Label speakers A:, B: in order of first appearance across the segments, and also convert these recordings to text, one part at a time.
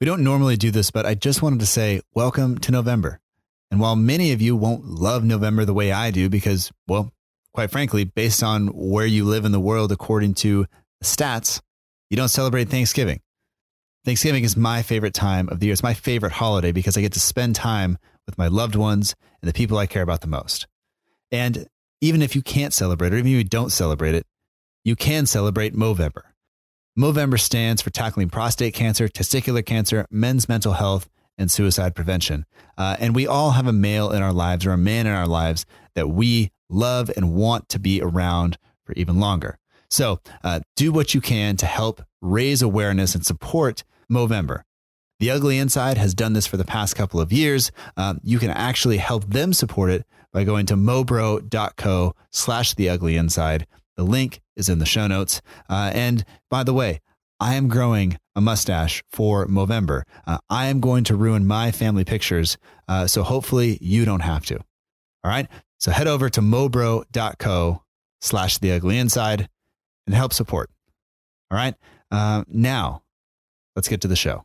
A: We don't normally do this, but I just wanted to say welcome to November. And while many of you won't love November the way I do, because, well, quite frankly, based on where you live in the world, according to stats, you don't celebrate Thanksgiving. Thanksgiving is my favorite time of the year. It's my favorite holiday because I get to spend time with my loved ones and the people I care about the most. And even if you can't celebrate, or even if you don't celebrate it, you can celebrate Movember. Movember stands for tackling prostate cancer, testicular cancer, men's mental health, and suicide prevention. Uh, and we all have a male in our lives or a man in our lives that we love and want to be around for even longer. So uh, do what you can to help raise awareness and support Movember. The Ugly Inside has done this for the past couple of years. Um, you can actually help them support it by going to mobro.co slash the ugly inside. The link is in the show notes. Uh, and by the way, I am growing a mustache for Movember. Uh, I am going to ruin my family pictures. Uh, so hopefully you don't have to. All right. So head over to mobro.co slash the ugly inside and help support. All right. Uh, now let's get to the show.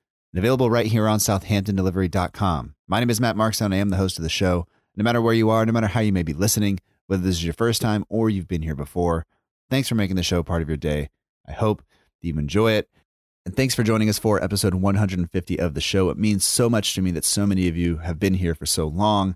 A: and available right here on southamptondelivery.com. My name is Matt Markstone. I am the host of the show. No matter where you are, no matter how you may be listening, whether this is your first time or you've been here before, thanks for making the show part of your day. I hope that you enjoy it. And thanks for joining us for episode 150 of the show. It means so much to me that so many of you have been here for so long.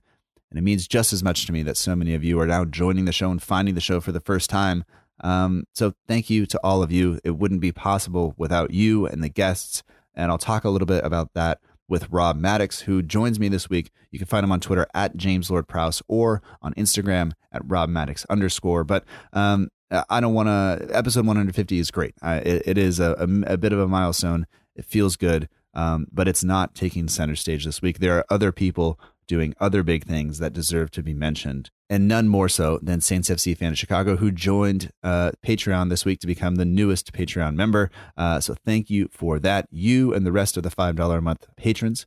A: And it means just as much to me that so many of you are now joining the show and finding the show for the first time. Um, so thank you to all of you. It wouldn't be possible without you and the guests. And I'll talk a little bit about that with Rob Maddox, who joins me this week. You can find him on Twitter at James Lord Prowse or on Instagram at Rob Maddox underscore. But um, I don't want to. Episode 150 is great. Uh, it, it is a, a, a bit of a milestone. It feels good, um, but it's not taking center stage this week. There are other people doing other big things that deserve to be mentioned, and none more so than Saints FC fan of Chicago, who joined uh, Patreon this week to become the newest Patreon member. Uh, so thank you for that. You and the rest of the five dollar a month patrons.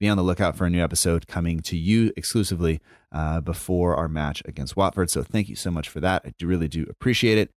A: Be on the lookout for a new episode coming to you exclusively uh, before our match against Watford. So thank you so much for that. I do really do appreciate it.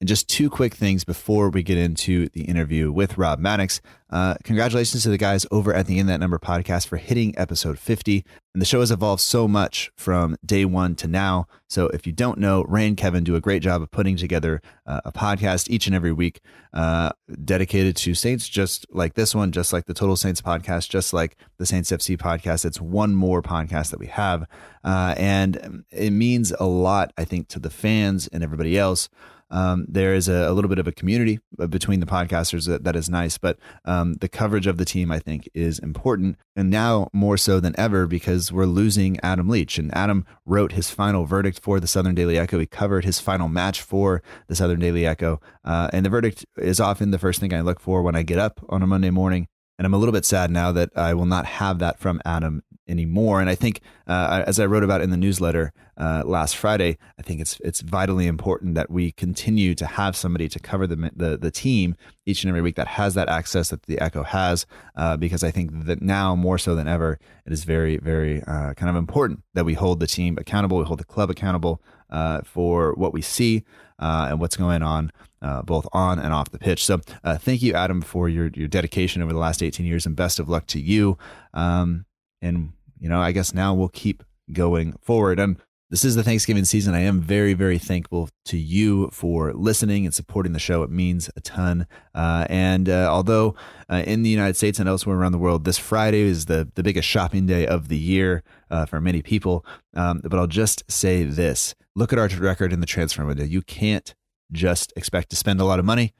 A: And just two quick things before we get into the interview with Rob Maddox. Uh, congratulations to the guys over at the In That Number podcast for hitting episode 50. And the show has evolved so much from day one to now. So if you don't know, Ray and Kevin do a great job of putting together uh, a podcast each and every week uh, dedicated to Saints, just like this one, just like the Total Saints podcast, just like the Saints FC podcast. It's one more podcast that we have. Uh, and it means a lot, I think, to the fans and everybody else. Um, there is a, a, little bit of a community between the podcasters that, that is nice, but um, the coverage of the team, I think, is important. And now more so than ever because we're losing Adam Leach. And Adam wrote his final verdict for the Southern Daily Echo. He covered his final match for the Southern Daily Echo. Uh, and the verdict is often the first thing I look for when I get up on a Monday morning. And I'm a little bit sad now that I will not have that from Adam anymore. And I think, uh, as I wrote about in the newsletter uh, last Friday, I think it's it's vitally important that we continue to have somebody to cover the the, the team each and every week that has that access that the Echo has, uh, because I think that now more so than ever, it is very very uh, kind of important that we hold the team accountable, we hold the club accountable uh, for what we see uh, and what's going on. Uh, both on and off the pitch. So, uh, thank you, Adam, for your your dedication over the last 18 years, and best of luck to you. Um, and you know, I guess now we'll keep going forward. And this is the Thanksgiving season. I am very, very thankful to you for listening and supporting the show. It means a ton. Uh, and uh, although uh, in the United States and elsewhere around the world, this Friday is the, the biggest shopping day of the year uh, for many people. Um, but I'll just say this look at our record in the transfer window. You can't just expect to spend a lot of money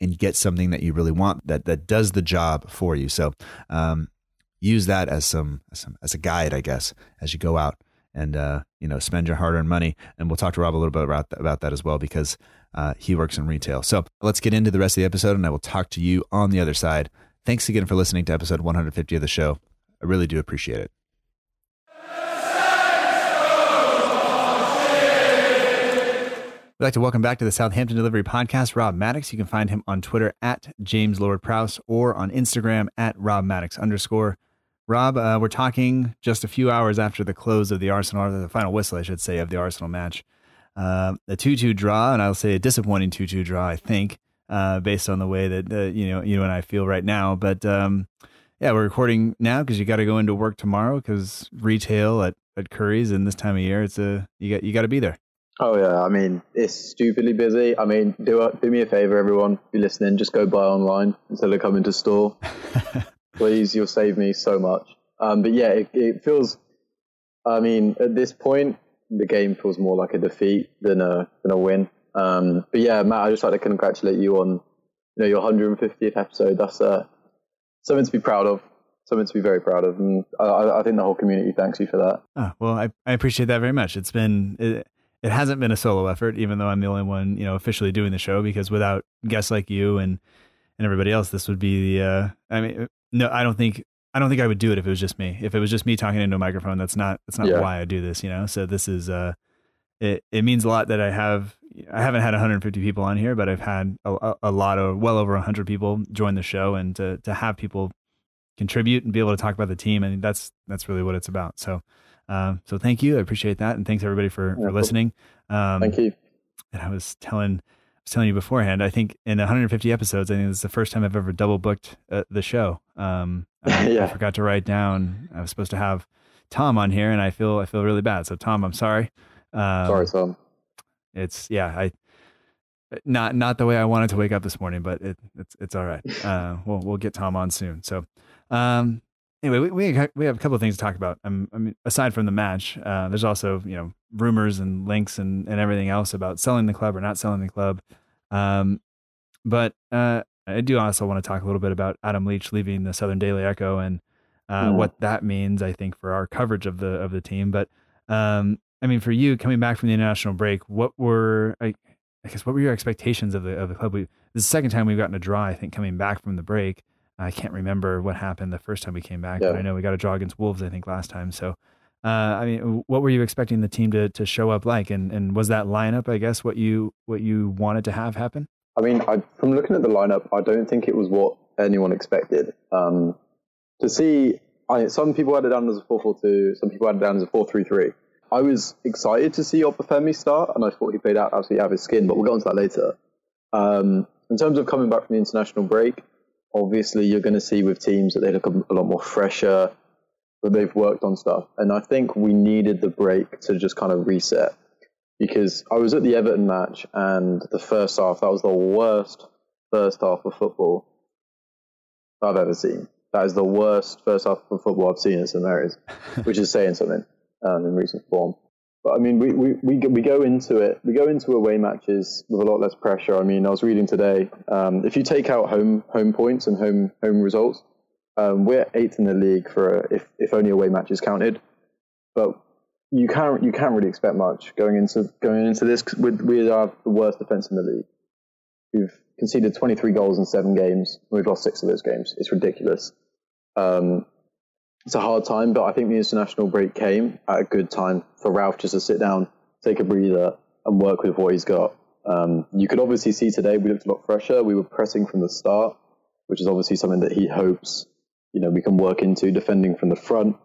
A: and get something that you really want that, that does the job for you. So um, use that as some, as some as a guide, I guess, as you go out and uh, you know spend your hard-earned money. And we'll talk to Rob a little bit about about that as well because uh, he works in retail. So let's get into the rest of the episode, and I will talk to you on the other side. Thanks again for listening to episode 150 of the show. I really do appreciate it. We'd like to welcome back to the Southampton Delivery Podcast, Rob Maddox. You can find him on Twitter at James Lord Prowse or on Instagram at Rob Maddox underscore. Rob, uh, we're talking just a few hours after the close of the Arsenal, or the final whistle, I should say, of the Arsenal match. Uh, a 2 2 draw, and I'll say a disappointing 2 2 draw, I think, uh, based on the way that uh, you know you and I feel right now. But um, yeah, we're recording now because you got to go into work tomorrow because retail at, at Curry's and this time of year, it's a you got you got to be there.
B: Oh yeah, I mean it's stupidly busy. I mean, do do me a favor, everyone, if you're listening, just go buy online instead of coming to store. please. You'll save me so much. Um, but yeah, it, it, feels. I mean, at this point, the game feels more like a defeat than a than a win. Um, but yeah, Matt, I just like to congratulate you on you know your 150th episode. That's uh, something to be proud of. Something to be very proud of, and I, I think the whole community thanks you for that.
A: Oh, well, I, I appreciate that very much. It's been it, it hasn't been a solo effort, even though I'm the only one you know officially doing the show. Because without guests like you and and everybody else, this would be the. Uh, I mean, no, I don't think I don't think I would do it if it was just me. If it was just me talking into a microphone, that's not that's not yeah. why I do this, you know. So this is uh, it it means a lot that I have I haven't had 150 people on here, but I've had a, a lot of well over 100 people join the show, and to to have people contribute and be able to talk about the team, I and mean, that's that's really what it's about. So. Um, so thank you. I appreciate that, and thanks everybody for, yeah, for listening.
B: Um, thank you.
A: And I was telling was telling you beforehand, I think in 150 episodes, I think this is the first time I've ever double booked uh, the show. Um, I, yeah. I forgot to write down. I was supposed to have Tom on here, and I feel I feel really bad. So Tom, I'm sorry.
B: Um, sorry, Tom.
A: It's yeah, I not not the way I wanted to wake up this morning, but it, it's it's all right. Uh, we'll we'll get Tom on soon. So, um, anyway, we we, we have a couple of things to talk about. Um, I mean, aside from the match, uh, there's also you know rumors and links and, and everything else about selling the club or not selling the club. Um, but uh, I do also want to talk a little bit about Adam Leach leaving the Southern Daily Echo and uh, mm. what that means. I think for our coverage of the of the team. But um, I mean, for you coming back from the international break, what were I, I guess what were your expectations of the of the club? We, this is the second time we've gotten a draw. I think coming back from the break. I can't remember what happened the first time we came back, yeah. but I know we got a draw against Wolves. I think last time. So uh, I mean, what were you expecting the team to to show up like, and and was that lineup, I guess, what you what you wanted to have happen?
B: I mean, I, from looking at the lineup, I don't think it was what anyone expected. Um, to see, I, some people had it down as a four-four-two, some people had it down as a four-three-three. I was excited to see Obafemi start, and I thought he played out absolutely out of his skin, but we'll get onto that later. Um, in terms of coming back from the international break, obviously you're going to see with teams that they look a, lot more fresher, that they've worked on stuff. And I think we needed the break to just kind of reset because I was at the Everton match and the first half, that was the worst first half of football I've ever seen. That is the worst first half of football I've seen at St Mary's, which is saying something um, in recent form. But I mean, we, we, we, we go into it, we go into away matches with a lot less pressure. I mean, I was reading today, um, if you take out home home points and home home results, um, we're eighth in the league for if if only away matches counted, but you can't you can't really expect much going into going into this. we we are the worst defense in the league. We've conceded 23 goals in seven games. And We've lost six of those games. It's ridiculous. Um, it's a hard time, but I think the international break came at a good time for Ralph just to sit down, take a breather, and work with what he's got. Um, you could obviously see today we looked a lot fresher. We were pressing from the start, which is obviously something that he hopes you know we can work into defending from the front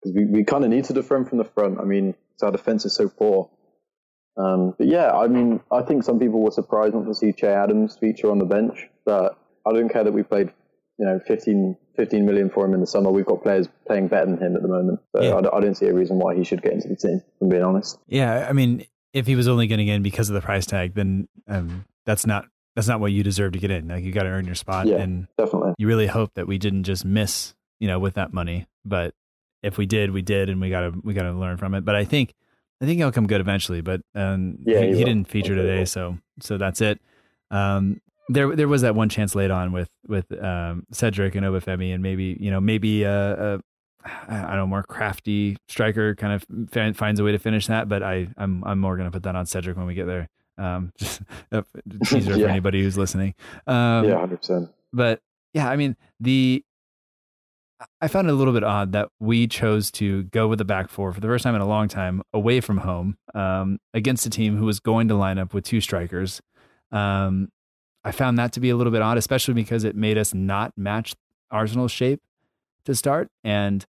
B: because we, we kind of need to defend from the front. I mean, our defense is so poor. Um, but yeah, I mean, I think some people were surprised not to see Che Adams feature on the bench, but I don't care that we played, you know, 15, 15 million for him in the summer. We've got players playing better than him at the moment. So
A: Yeah.
B: I, don't- I don't see a reason why he should get into the team, if I'm being honest.
A: Yeah, I mean, if he was only getting in because of the price tag, then um, that's not that's not what you deserve to get in. Like you got to earn your spot,
B: Yeah.
A: and
B: Definitely.
A: you really hope that we didn't just miss, you know, with that money. But if we did, we did, and we got to we got to learn from it. But I think I think he'll come good eventually. But um,
B: Yeah,
A: he,
B: he
A: he didn't feature
B: he
A: today, so so that's it. Um, there there was that one chance late on with with um, Cedric and Obafemi, and maybe you know maybe a, a I don't know more crafty striker kind of fi- finds a way to finish that. But I I'm I'm more gonna put that on Cedric when we get there. Um, just a teaser for anybody who's listening. Um,
B: yeah, 100%.
A: but yeah, I mean the I found it a little bit odd that we chose to go with the back four for the first time in a long time away from home um, against a team who was going to line up with two strikers. Um, I found that to be a little bit odd, especially because it made us not match Arsenal's shape to start. And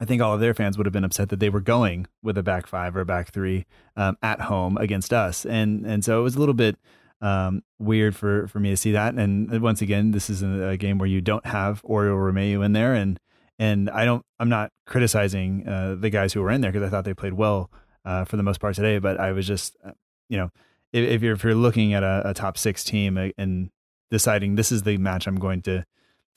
A: I think all of their fans would have been upset that they were going with a back five or a back three um, at home against us. And and so it was a little bit um, weird for for me to see that. And once again, this is a, game where you don't have Oriol Romeu in there, and and I don't. I'm not criticizing uh, the guys who were in there because I thought they played well uh, for the most part today. But I was just, uh, you know, if, if you're if you're looking at a, a top six team uh, and deciding this is the match I'm going to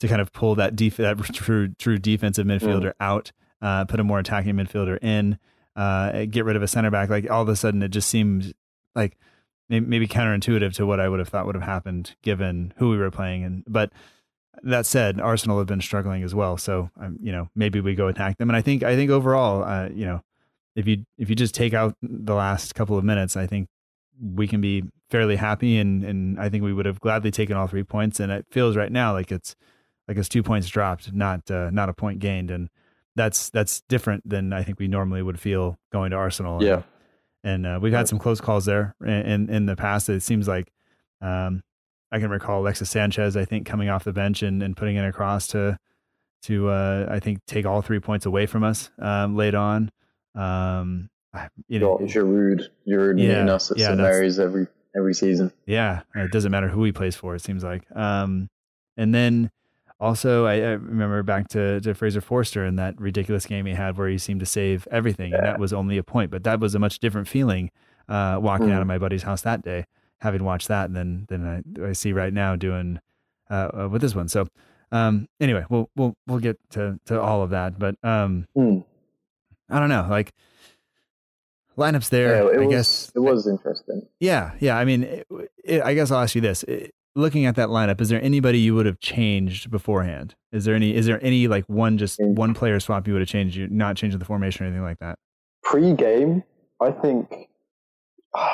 A: to kind of pull that def- that true true defensive midfielder out, uh, put a more attacking midfielder in, uh, get rid of a center back. Like all of a sudden, it just seems like maybe counterintuitive to what I would have thought would have happened given who we were playing. And but that said, Arsenal have been struggling as well. So um, you know maybe we go attack them. And I think I think overall, uh, you know, if you if you just take out the last couple of minutes, I think we can be fairly happy. And and I think we would have gladly taken all three points. And it feels right now like it's like it's two points dropped, not uh, not a point gained. And that's that's different than I think we normally would feel going to Arsenal.
B: Yeah.
A: and uh, we've had some close calls there in, in in the past. It seems like um, I can recall Alexis Sanchez, I think, coming off the bench and, and putting it across to to uh, I think take all three points away from us um, late on. Um, you know,
B: Got Giroud, Giroud
A: Yeah,
B: meeting us at
A: yeah,
B: St every every season.
A: Yeah, it doesn't matter who he plays for. It seems like. Um, and then also, I, I remember back to, to Fraser Forster and that ridiculous game he had where he seemed to save everything, and that was only a point. But that was a much different feeling uh, walking out of my buddy's house that day, having watched that, than then I, I see right now doing uh, uh, with this one. So. Um, anyway, we'll we'll we'll get to, to all of that, but um,
B: Hmm.
A: I don't know, like lineups there.
B: Yeah,
A: I
B: was,
A: guess
B: it was interesting.
A: yeah, yeah. I mean, it, it, I guess I'll ask you this: It- looking at that lineup, is there anybody you would have changed beforehand? Is there any? Is there any like one just
B: Mm.
A: one player swap you would have changed? You not changing the formation or anything like that?
B: Pre-game, I think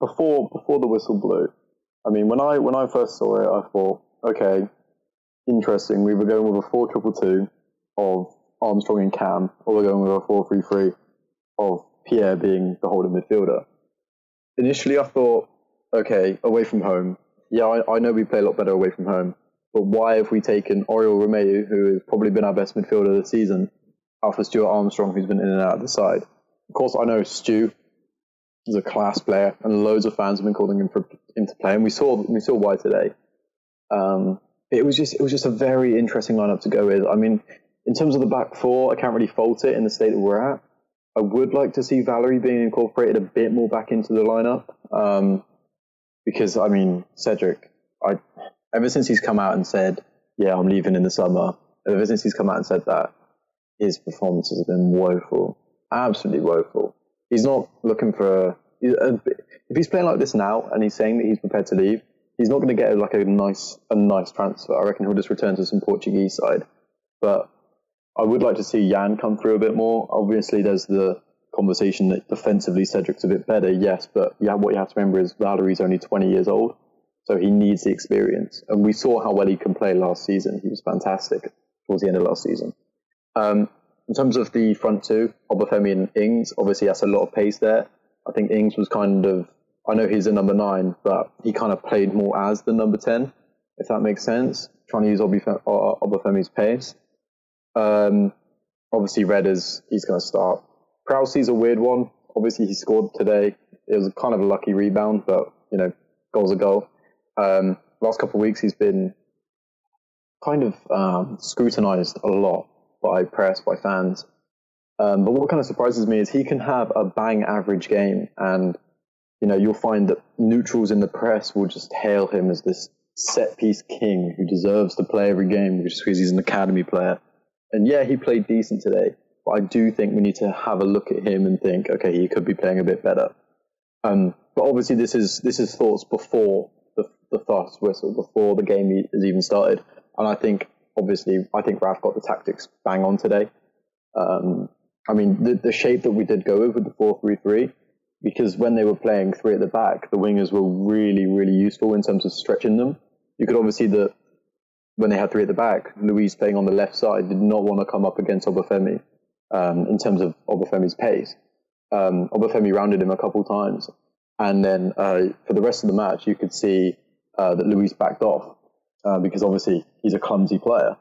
B: before before the whistle blew. I mean, when I when I first saw it, I thought, okay, interesting. We were going with a four triple two of Armstrong and Cam, or we're going with a four three three of Pierre being the holding midfielder. Initially, I thought, okay, away from home. Yeah, I, I know we play a lot better away from home, but why have we taken Oriol Romeu, who has probably been our best midfielder this season, for Stuart Armstrong, who's been in and out of the side? Of course, I know Stu is a class player, and loads of fans have been calling him for him to play, and we saw we saw why today. Um, it was just it was just a very interesting lineup to go with. I mean, in terms of the back four, I can't really fault it in the state that we're at. I would like to see Valery being incorporated a bit more back into the lineup, um, because I mean Cedric, I ever since he's come out and said, "Yeah, I'm leaving in the summer," ever since he's come out and said that, his performances have been woeful, absolutely woeful. He's not looking for. he's a- If he's playing like this now and he's saying that he's prepared to leave, he's not going to get like a nice a nice transfer. I reckon he'll just return to some Portuguese side. But I would like to see Yan come through a bit more. Obviously, there's the conversation that defensively Cedric's a bit better, yes, but yeah, what you have to remember is Valery's only 20 years old, so he needs the experience. And we saw how well he can play last season. He was fantastic towards the end of last season. Um, in terms of the front two, Obafemi and Ings, obviously that's a lot of pace there. I think Ings was kind of, I know he's a number nine, but he kind of played more as the number 10, if that makes sense, trying to use uh, Obafemi's pace. Um, obviously, Red is he's going to start. Prowsey's a weird one. Obviously, he scored today. It was kind of a lucky rebound, but you know, goal's a goal. Um, last couple of weeks, he's been kind of um, scrutinized a lot by press, by fans. Um, but what kind of surprises me is he can have a bang average game, and you know you'll find that neutrals in the press will just hail him as this set piece king who deserves to play every game just because he's an academy player. And yeah, he played decent today, but I do think we need to have a look at him and think, okay, he could be playing a bit better. Um, but obviously, this is this is thoughts before the the fast whistle, before the game has even started. And I think, obviously, I think Ralph got the tactics bang on today. Um, I mean, the, the shape that we did go with with the four three three, because when they were playing three at the back, the wingers were really, really useful in terms of stretching them. You could obviously the when they had three at the back, Luiz playing on the left side did not want to come up against Obafemi um, in terms of Obafemi's pace. Um, Obafemi rounded him a couple times, and then uh, for the rest of the match, you could see uh, that Luiz backed off uh, because obviously he's a clumsy player.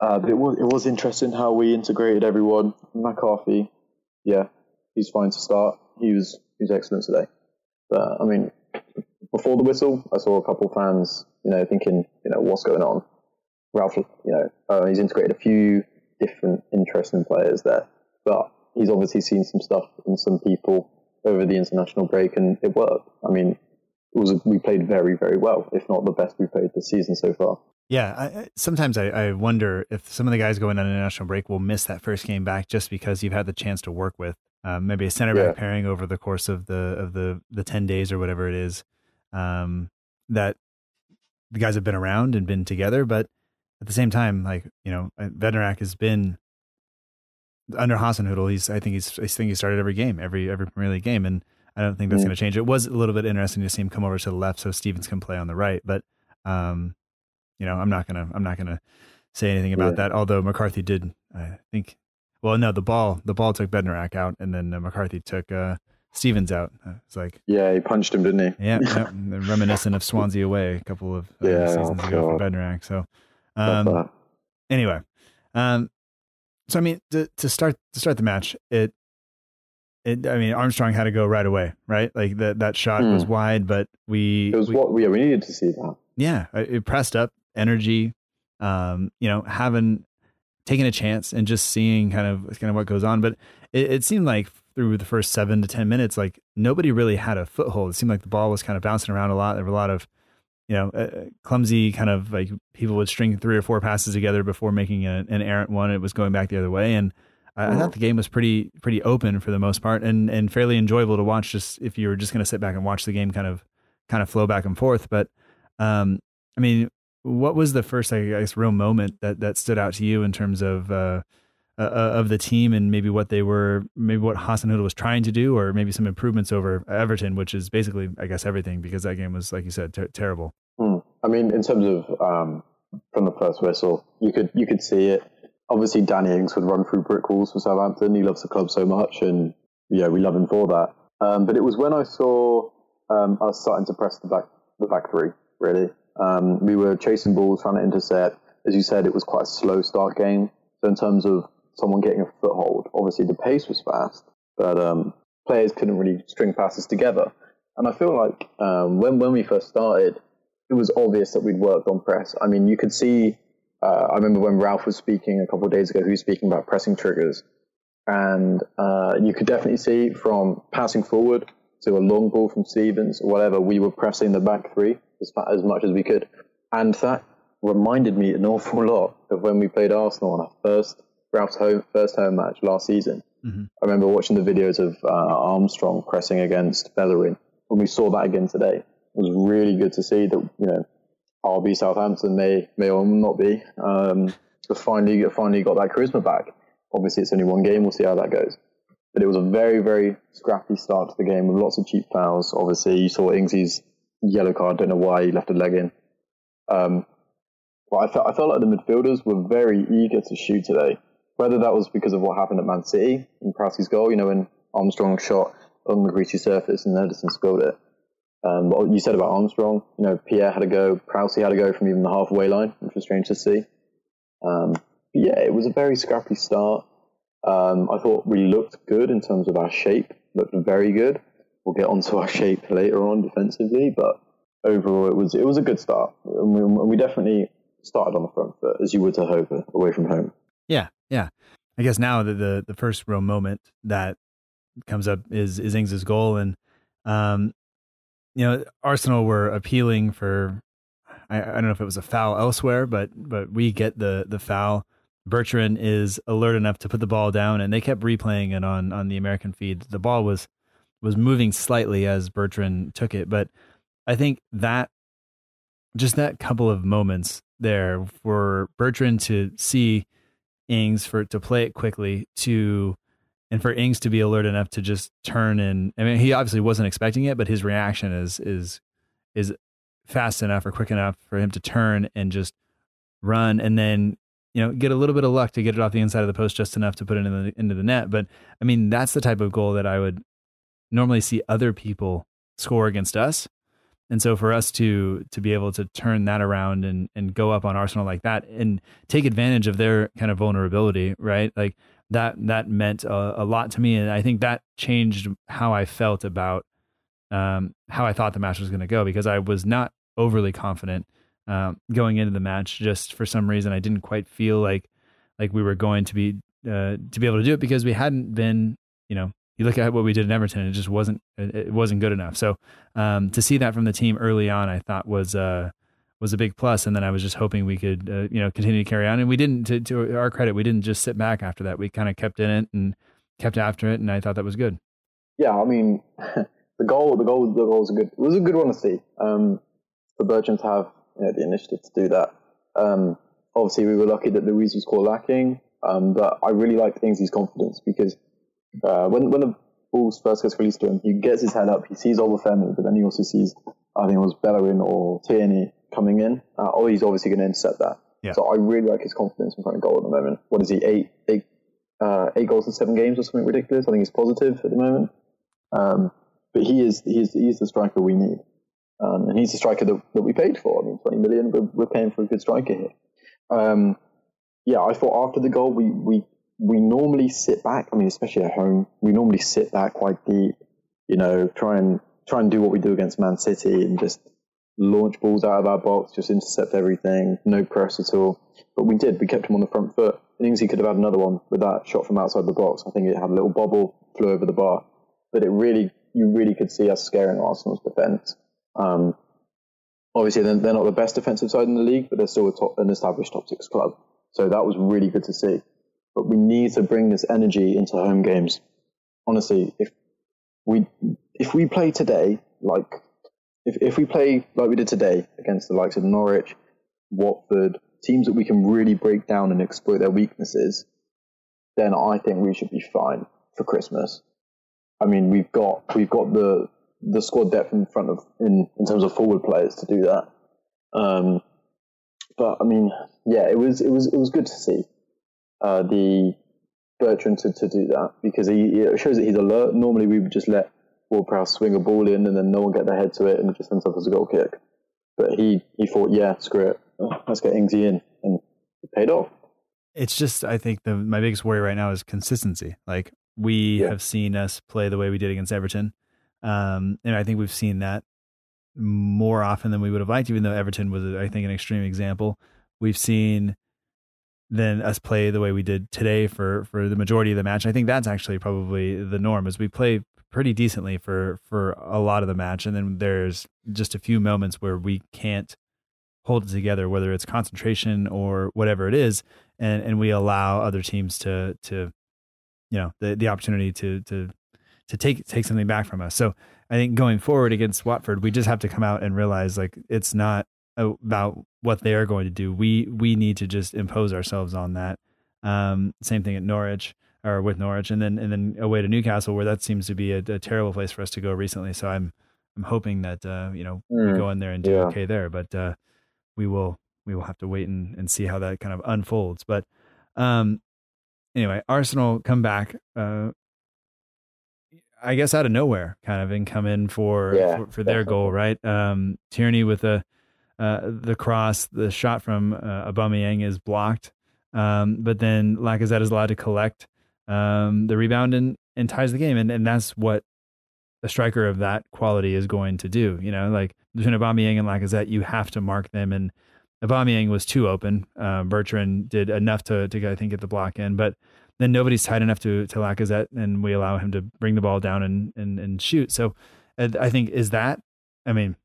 B: Uh, but it was it was interesting how we integrated everyone. McCarthy, yeah, he's fine to start. He was he was excellent today. But I mean, before the whistle, I saw a couple fans, you know, thinking, you know, what's going on. Ralph, you know, uh, he's integrated a few different interesting players there, but he's obviously seen some stuff in some people over the international break, and it worked. I mean, it was we played very, very well, if not the best we played this season so far.
A: Yeah, I, sometimes I, I, wonder if some of the guys going on international break will miss that first game back just because you've had the chance to work with um, maybe a center back yeah. pairing over the course of the of the the ten days or whatever it is. Um, that the guys have been around and been together, but at the same time, like you know, Bednarek has been under Hasenhüttl. He's I think he's I think he started every game, every every Premier League game, and I don't think that's mm. going to change. It was a little bit interesting to see him come over to the left so Stephens can play on the right, but um, you know, I'm not gonna I'm not gonna say anything about yeah. that. Although McCarthy did, I think. Well, no, the ball the ball took Bednarek out, and then uh, McCarthy took uh, Stephens out. Uh, it's like
B: yeah, he punched him, didn't
A: he? Yeah, yeah reminiscent of Swansea away a couple of uh, yeah, seasons oh, ago for Bednarek. So um, anyway, um, so I mean to to start to start the match, it it, I mean, Armstrong had to go right away, right? Like that that shot mm. was wide, but we
B: it was
A: we,
B: what we, yeah, we needed to see that.
A: Yeah, it pressed up energy. Um, you know, having taken a chance and just seeing kind of kind of what goes on, but it, it seemed like through the first seven to ten minutes, like nobody really had a foothold. It seemed like the ball was kind of bouncing around a lot. There were a lot of you know, uh, clumsy kind of like people would string three or four passes together before making a, an errant one. It was going back the other way, and I, I, thought the game was pretty pretty open for the most part and and fairly enjoyable to watch. Just if you were just going to sit back and watch the game, kind of kind of flow back and forth. But um, I mean, what was the first I guess real moment that that stood out to you in terms of uh, uh, uh of the team and maybe what they were, maybe what Hasenhüttl was trying to do, or maybe some improvements over Everton, which is basically I guess everything because that game was like you said ter- terrible.
B: Hmm. I mean, in terms of um, from the first whistle, you could you could see it obviously Danny Ings would run through brick walls for Southampton. He loves the club so much, and yeah, we love him for that. Um, but it was when I saw um, us starting to press the back the back three. Really, um, we were chasing balls, trying to intercept. As you said, it was quite a slow start game. So in terms of someone getting a foothold, obviously the pace was fast, but um, players couldn't really string passes together. And I feel like um, when when we first started, it was obvious that we'd worked on press. I mean, you could see uh, I remember when Ralph was speaking a couple of days ago, he was speaking about pressing triggers. And uh, you could definitely see from passing forward to a long ball from Stephens or whatever, we were pressing the back three as, as much as we could. And that reminded me an awful lot of when we played Arsenal on our first Ralph's home first home match last season. Mm-hmm. I remember watching the videos of uh, Armstrong pressing against Bellerin. When we saw that again today, it was really good to see that you know RB Southampton may may or not be. Um, but finally, finally got that charisma back. Obviously, it's only one game. We'll see how that goes. But it was a very, very scrappy start to the game with lots of cheap fouls. Obviously, you saw Ingsy's yellow card. Don't know why he left a leg in. Um, but I felt I felt like the midfielders were very eager to shoot today. Whether that was because of what happened at Man City in Prowse's goal, you know, when Armstrong shot on the greasy surface and Ederson scored it, um, you said about Armstrong, you know, Pierre had to go, Prowse had to go from even the halfway line, which was strange to see. Um, yeah, it was a very scrappy start. Um, I thought we looked good in terms of our shape, looked very good. We'll get onto our shape later on defensively, but overall it was it was a good start. And we, we definitely started on the front foot as you would to Hove away from home.
A: Yeah, yeah. I guess now the, the the first real moment that comes up is is Ings's goal, and um, you know, Arsenal were appealing for I, I don't know if it was a foul elsewhere, but but we get the the foul. Bertrand is alert enough to put the ball down, and they kept replaying it on on the American feed. The ball was was moving slightly as Bertrand took it, but I think that just that couple of moments there for Bertrand to see Ings for to play it quickly to and for Ings to be alert enough to just turn and I mean he obviously wasn't expecting it, but his reaction is is is fast enough or quick enough for him to turn and just run and then you know get a little bit of luck to get it off the inside of the post just enough to put it into the, into the net. But I mean that's the type of goal that I would normally see other people score against us. And so for us to to be able to turn that around and and go up on Arsenal like that and take advantage of their kind of vulnerability, right? Like that that meant a, a lot to me, and I think that changed how I felt about um, how I thought the match was going to go because I was not overly confident um, going into the match. Just for some reason, I didn't quite feel like like we were going to be uh, to be able to do it because we hadn't been, you know, you look at what we did in Everton, it just wasn't it wasn't good enough. So um, to see that from the team early on, I thought was uh, was a big plus. And then I was just hoping we could uh, you know continue to carry on. And we didn't. To, to our credit, we didn't just sit back after that. We kind of kept in it and kept after it, and I thought that was good.
B: Yeah, I mean, the goal, the goal, the goal was a good. It was a good one to see. Um, for Bertrand to have you know, the initiative to do that. Um, obviously, we were lucky that Luiz was caught lacking. Um, but I really liked Ings's confidence because uh, when when the ball first gets released to him, he gets his head up, he sees all the Obafemi, but then he also sees I think it was Bellerin or Tierney coming in. Uh, oh, he's obviously going to intercept that.
A: Yeah.
B: So I really like his confidence in front of goal at the moment. What is he? Eight, eight, uh, eight goals in seven games or something ridiculous. I think he's positive at the moment. Um, but he is he's he's the striker we need, um, and he's the striker that, that we paid for. I mean, twenty million. We're, we're paying for a good striker here. Um, yeah, I thought after the goal we we we normally sit back. I mean, especially at home, we normally sit back quite deep. You know, try and try and do what we do against Man City and just launch balls out of our box, just intercept everything, no press at all. But we did. We kept him on the front foot. he could have had another one with that shot from outside the box. I think it had a little bobble, flew over the bar. But it really, you really could see us scaring Arsenal's defence. Um, obviously, they're, they're not the best defensive side in the league, but they're still top, an established top six club. So that was really good to see. But we need to bring this energy into home games. Honestly, if we if we play today like if if we play like we did today against the likes of Norwich, Watford, teams that we can really break down and exploit their weaknesses, then I think we should be fine for Christmas. I mean, we've got we've got the the squad depth in front of in in terms of forward players to do that. Um, but I mean, yeah, it was it was it was good to see uh, the Bertrand to, to do that because he it shows that he's alert. Normally, we would just let Ward-Prowse swing a ball in and then no one get their head to it and it just ends up as a goal kick. But he he thought, yeah, screw it, let's get Ingsy in, and it paid off.
A: It's just I think the my biggest worry right now is consistency. Like we yeah. have seen us play the way we did against Everton, um, and I think we've seen that more often than we would have liked. Even though Everton was, I think, an extreme example, we've seen then us play the way we did today for for the majority of the match. I think that's actually probably the norm as we play pretty decently for for a lot of the match, and then there's just a few moments where we can't hold it together, whether it's concentration or whatever it is, and and we allow other teams to to you know the the opportunity to to to take take something back from us. So I think going forward against Watford, we just have to come out and realize like it's not about what they are going to do. We we need to just impose ourselves on that. Um, same thing at Norwich or with Norwich, and then and then away to Newcastle, where that seems to be a, a terrible place for us to go recently. So I'm I'm hoping that uh, you know mm, we go in there and do yeah. okay there, but uh, we will we will have to wait and, and see how that kind of unfolds. But um, anyway, Arsenal come back. Uh, I guess out of nowhere, kind of, and come in for yeah, for, for their goal, right? Um, Tierney with a uh, the cross, the shot from uh, Aubameyang is blocked, um, but then Lacazette is allowed to collect um, the rebound and, and ties the game. And, and that's what a striker of that quality is going to do. You know, like between Aubameyang and Lacazette, you have to mark them and Aubameyang was too open. Uh, Bertrand did enough to to I think get the block in, but then nobody's tight enough to to Lacazette, and we allow him to bring the ball down and and, and shoot. So I think is that. I mean,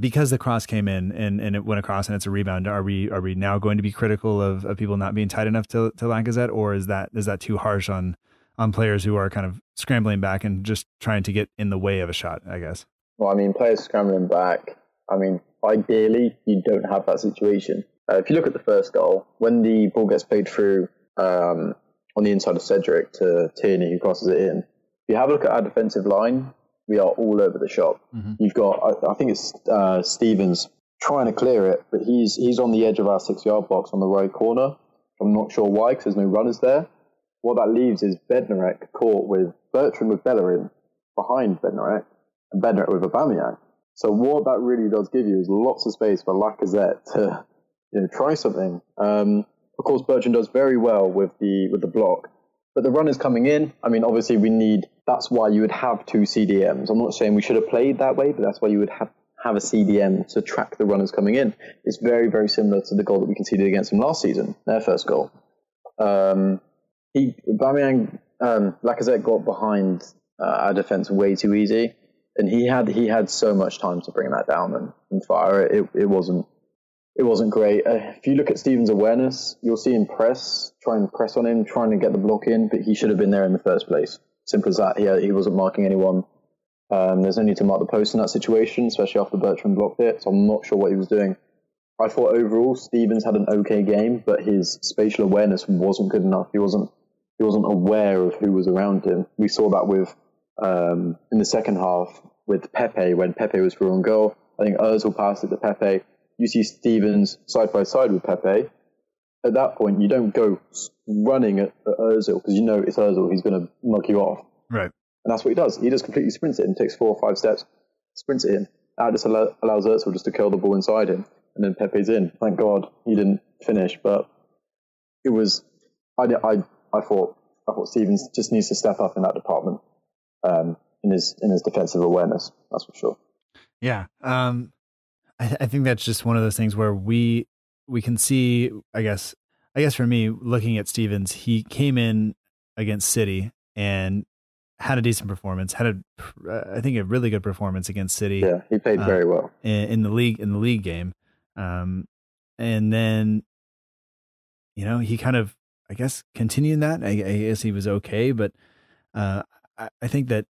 A: because the cross came in and, and it went across and it's a rebound, are we are we now going to be critical of, of people not being tight enough to to Lacazette, or is that is that too harsh on on players who are kind of scrambling back and just trying to get in the way of a shot? I guess.
B: Well, I mean, players scrambling back. I mean, ideally, you don't have that situation. Uh, if you look at the first goal, when the ball gets played through um, on the inside of Cedric to Tierney, who crosses it in, if you have a look at our defensive line, we are all over the shop. Mm-hmm. You've got, I, I think it's uh, Stephens trying to clear it, but he's he's on the edge of our six yard box on the right corner. I'm not sure why, because there's no runners there. What that leaves is Bednarek caught with Bertrand with Bellerin behind Bednarek, and Bednarek with Aubameyang. So what that really does give you is lots of space for Lacazette to you know, try something. Um, of course, Bertrand does very well with the with the block, but the runners coming in. I mean, obviously, we need. That's why you would have two CDMs. I'm not saying we should have played that way, but that's why you would have have a CDM to track the runners coming in. It's very very similar to the goal that we conceded against them last season, their first goal. Um, he Bamiyang um, Lacazette got behind uh, our defense way too easy, and he had he had so much time to bring that down and, and fire it. It wasn't it wasn't great. Uh, if you look at Stephens' awareness, you'll see him press, try and press on him, trying to get the block in, but he should have been there in the first place. Simple as that. He, he wasn't marking anyone. Um, there's no need to mark the post in that situation, especially after Bertrand blocked it. So I'm not sure what he was doing. I thought overall Stephens had an okay game, but his spatial awareness wasn't good enough. He wasn't he wasn't aware of who was around him. We saw that with um, in the second half with Pepe when Pepe was through on goal. I think Özil passed it to Pepe you see Stephens side by side with Pepe, at that point you don't go running at, at Özil because you know it's Özil. He's going to mug you off.
A: Right.
B: And that's what he does. He just completely sprints it and takes four or five steps, sprints it in. That just allows Özil just to kill the ball inside him, and then Pepe's in. Thank God he didn't finish, but it was. I, I, I thought I thought Stephens just needs to step up in that department, um, in his in his defensive awareness. That's for sure.
A: Yeah. Um, I, I think that's just one of those things where we we can see. I guess I guess for me, looking at Stephens, he came in against City and had a decent performance. Had a, uh, I think, a really good performance against City.
B: Yeah, he played uh, very well
A: in, in, the league in the league game. Um, and then, you know, he kind of, I guess, continued that. I, I guess he was okay, but uh, I, I think that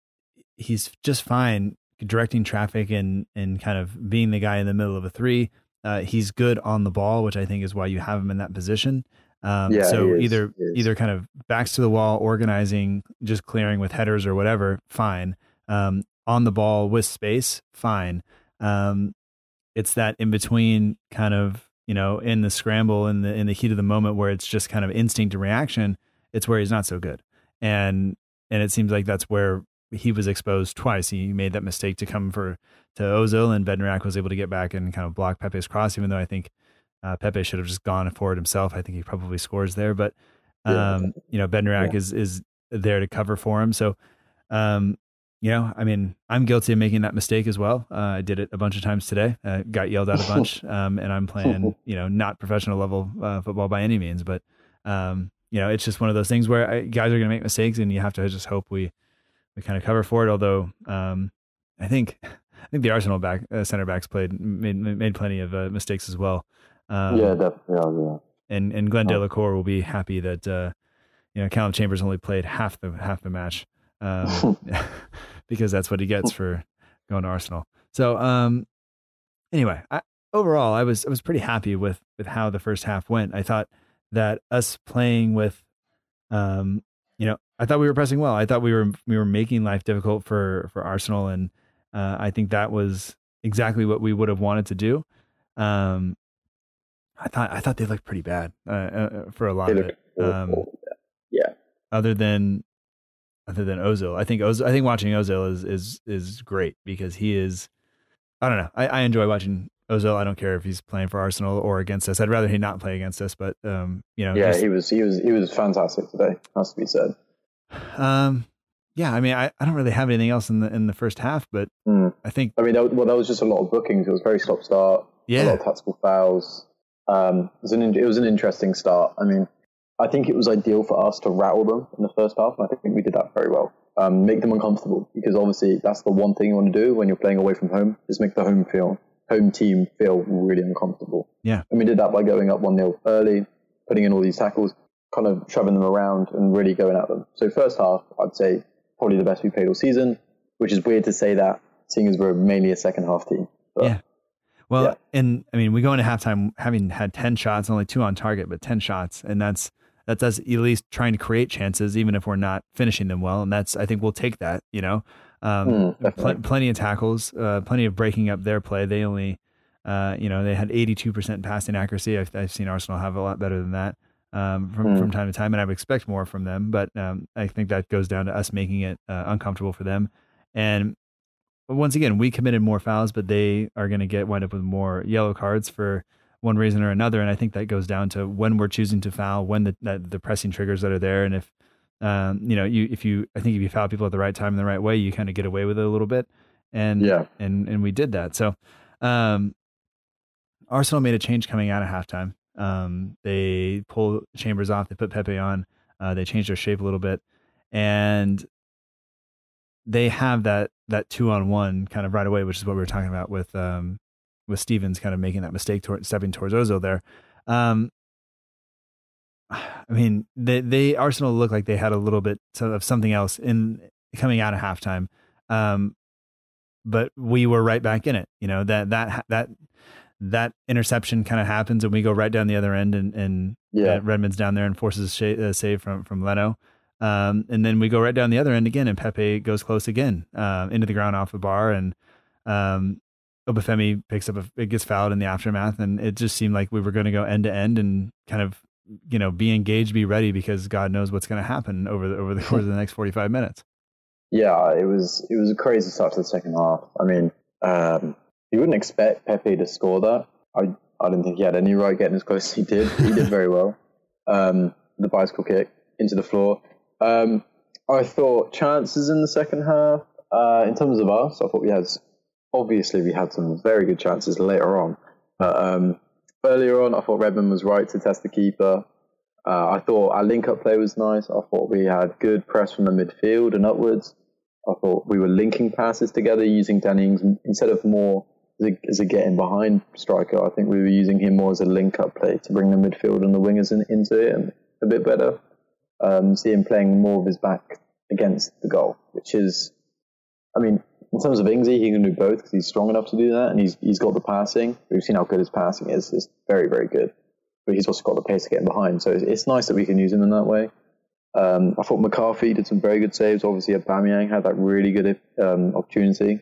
A: he's just fine directing traffic and and kind of being the guy in the middle of a three. Uh, he's good on the ball, which I think is why you have him in that position. Um, yeah, so either either kind of backs to the wall, organizing, just clearing with headers or whatever, fine. Um, on the ball with space, fine. Um, it's that in between kind of you know in the scramble in the in the heat of the moment where it's just kind of instinct and reaction. It's where he's not so good, and and it seems like that's where he was exposed twice. He made that mistake to come for to Ozil, and Bednarek was able to get back and kind of block Pepe's cross. Even though I think uh, Pepe should have just gone for it himself. I think he probably scores there, but um, yeah. you know Bednarek yeah. is is there to cover for him. So um, you know, I mean, I'm guilty of making that mistake as well. Uh, I did it a bunch of times today. Uh, got yelled at a bunch, um, and I'm playing, you know, not professional level uh, football by any means, but um, you know, it's just one of those things where I, guys are going to make mistakes, and you have to just hope we we kind of cover for it. Although um, I think I think the Arsenal back uh, center backs played made made plenty of uh, mistakes as well.
B: Um, yeah, definitely. Yeah,
A: And and Glenn oh. Delacour will be happy that uh, you know Calum Chambers only played half the half the match um, because that's what he gets for going to Arsenal. So um, anyway, I, overall, I was I was pretty happy with with how the first half went. I thought that us playing with um, you know, I thought we were pressing well. I thought we were we were making life difficult for for Arsenal, and uh, I think that was exactly what we would have wanted to do. Um, I thought I thought they looked pretty bad uh, uh, for a lot of it. Um,
B: yeah.
A: Other than other than Ozil, I think Ozil, I think watching Ozil is is is great because he is. I don't know. I, I enjoy watching Ozil. I don't care if he's playing for Arsenal or against us. I'd rather he not play against us. But um, you know,
B: yeah, just, he was he was he was fantastic today. Has to be said.
A: Um, yeah, I mean, I, I don't really have anything else in the in the first half, but mm. I think
B: I mean, that, well, that was just a lot of bookings. It was very stop start.
A: yeah.
B: a lot of tactical fouls. Um, it, was an, it was an interesting start. I mean, I think it was ideal for us to rattle them in the first half, and I think we did that very well. Um, make them uncomfortable because obviously that's the one thing you want to do when you're playing away from home is make the home feel home team feel really uncomfortable.
A: Yeah,
B: and we did that by going up one 0 early, putting in all these tackles, kind of shoving them around and really going at them. So first half, I'd say probably the best we played all season, which is weird to say that, seeing as we're mainly a second half team.
A: But, yeah. Well, yeah. and I mean, we go into halftime having had ten shots, only two on target, but ten shots, and that's that's us at least trying to create chances, even if we're not finishing them well. And that's, I think we'll take that, you know, um, mm, pl- plenty of tackles, uh, plenty of breaking up their play. They only, uh, you know, they had 82% passing accuracy. I've, I've, seen Arsenal have a lot better than that um, from, mm. from time to time, and I would expect more from them. But um, I think that goes down to us making it uh, uncomfortable for them. And once again, we committed more fouls, but they are going to get wind up with more yellow cards for one reason or another. And I think that goes down to when we're choosing to foul, when the the, the pressing triggers that are there, and if um, you know, you if you I think if you foul people at the right time in the right way, you kind of get away with it a little bit. And
B: yeah,
A: and and we did that. So um, Arsenal made a change coming out of halftime. Um, they pulled Chambers off. They put Pepe on. Uh, they changed their shape a little bit, and they have that that two on one kind of right away, which is what we were talking about with um, with Stephens kind of making that mistake toward stepping towards Ozil there. Um, I mean, they, they Arsenal looked like they had a little bit of something else in coming out of halftime. Um, but we were right back in it. You know, that, that, that, that interception kind of happens and we go right down the other end and, and
B: yeah.
A: Redmond's down there and forces a uh, save from, from Leno. Um, and then we go right down the other end again and Pepe goes close again, uh, into the ground off the bar. And, um, Obafemi picks up a, it gets fouled in the aftermath. And it just seemed like we were going to go end to end and kind of you know, be engaged, be ready because God knows what's going to happen over the, over the course of the next 45 minutes.
B: Yeah, it was, it was a crazy start to the second half. I mean, um, you wouldn't expect Pepe to score that. I, I didn't think he had any right getting as close as he did. He did very well. Um, the bicycle kick into the floor. Um, I thought chances in the second half, uh, in terms of us, I thought we had, obviously we had some very good chances later on. But, um, earlier on, I thought Redmond was right to test the keeper. Uh, I thought our link up play was nice. I thought we had good press from the midfield and upwards. I thought we were linking passes together using Danny instead of more as a, as a getting behind striker. I think we were using him more as a link up play to bring the midfield and the wingers in, into it a bit better. Um, see him playing more of his back against the goal, which is, I mean, in terms of Ingsy, he can do both because he's strong enough to do that, and he's he's got the passing. We've seen how good his passing is; it's very very good. But he's also got the pace to get him behind, so it's, it's nice that we can use him in that way. Um, I thought McCarthy did some very good saves. Obviously, Aubameyang had that really good um, opportunity,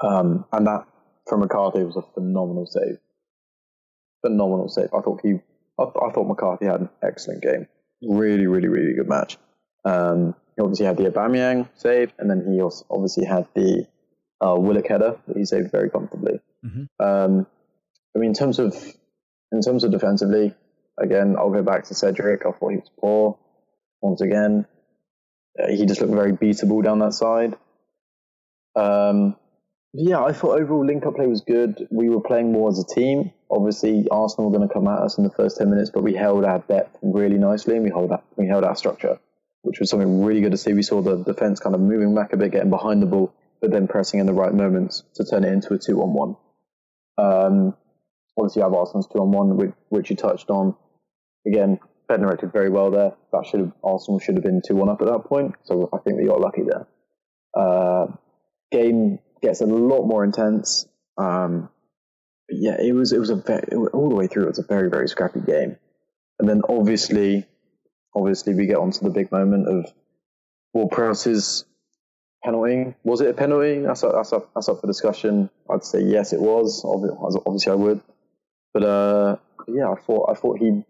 B: um, and that from McCarthy was a phenomenal save. Phenomenal save. I thought he, I, I thought McCarthy had an excellent game. Really, really, really good match. Um, he obviously had the Aubameyang save, and then he also obviously had the uh, Willock header that he saved very comfortably. Mm-hmm. Um, I mean, in terms of in terms of defensively, again, I'll go back to Cedric. I thought he was poor once again. Uh, he just looked very beatable down that side. Um, yeah, I thought overall link-up play was good. We were playing more as a team. Obviously, Arsenal were going to come at us in the first ten minutes, but we held our depth really nicely, and we held our, we held our structure which was something really good to see. We saw the defense kind of moving back a bit, getting behind the ball, but then pressing in the right moments to turn it into a two on one. Um, obviously, you have Arsenal's two on one, which, you touched on. Again, Bednarek did very well there. That should have Arsenal should have been two one up at that point. So I think got lucky there. Uh, game gets a lot more intense. Um, yeah, it was it was a very, all the way through. It was a very very scrappy game, and then obviously obviously we get onto the big moment of Ward Prowse's penalty. Was it a penalty? That's up, that's up, that's up for discussion. I'd say yes, it was. Obviously, I would. But uh, yeah, I thought I thought he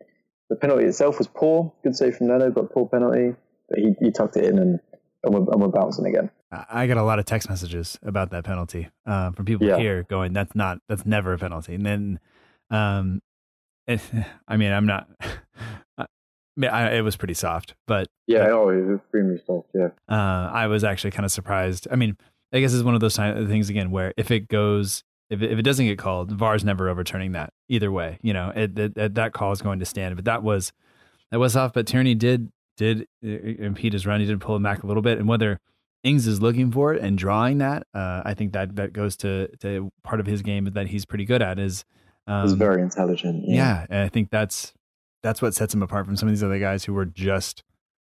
B: the penalty itself was poor. Good save from Leno, but poor penalty. But he, he tucked it in and and we're, and we're bouncing again.
A: I got a lot of text messages about that penalty uh, from people yeah. here going, "That's not. That's never a penalty." And then, um, it, I mean, I'm not. I, it was pretty soft, but
B: yeah, oh, it was extremely soft. Yeah,
A: uh, I was actually kind of surprised. I mean, I guess it's one of those things again where if it goes if it, if it doesn't get called, VAR's never overturning that either way. You know, it, it, it, that call is going to stand. But that was that was off. But Tierney did did uh, impede his run. He did pull him back a little bit, and whether Ings is looking for it and drawing that, uh, I think that that goes to to part of his game that he's pretty good at is.
B: Um, he's very intelligent.
A: Yeah. yeah, and I think that's that's what sets him apart from some of these other guys who were just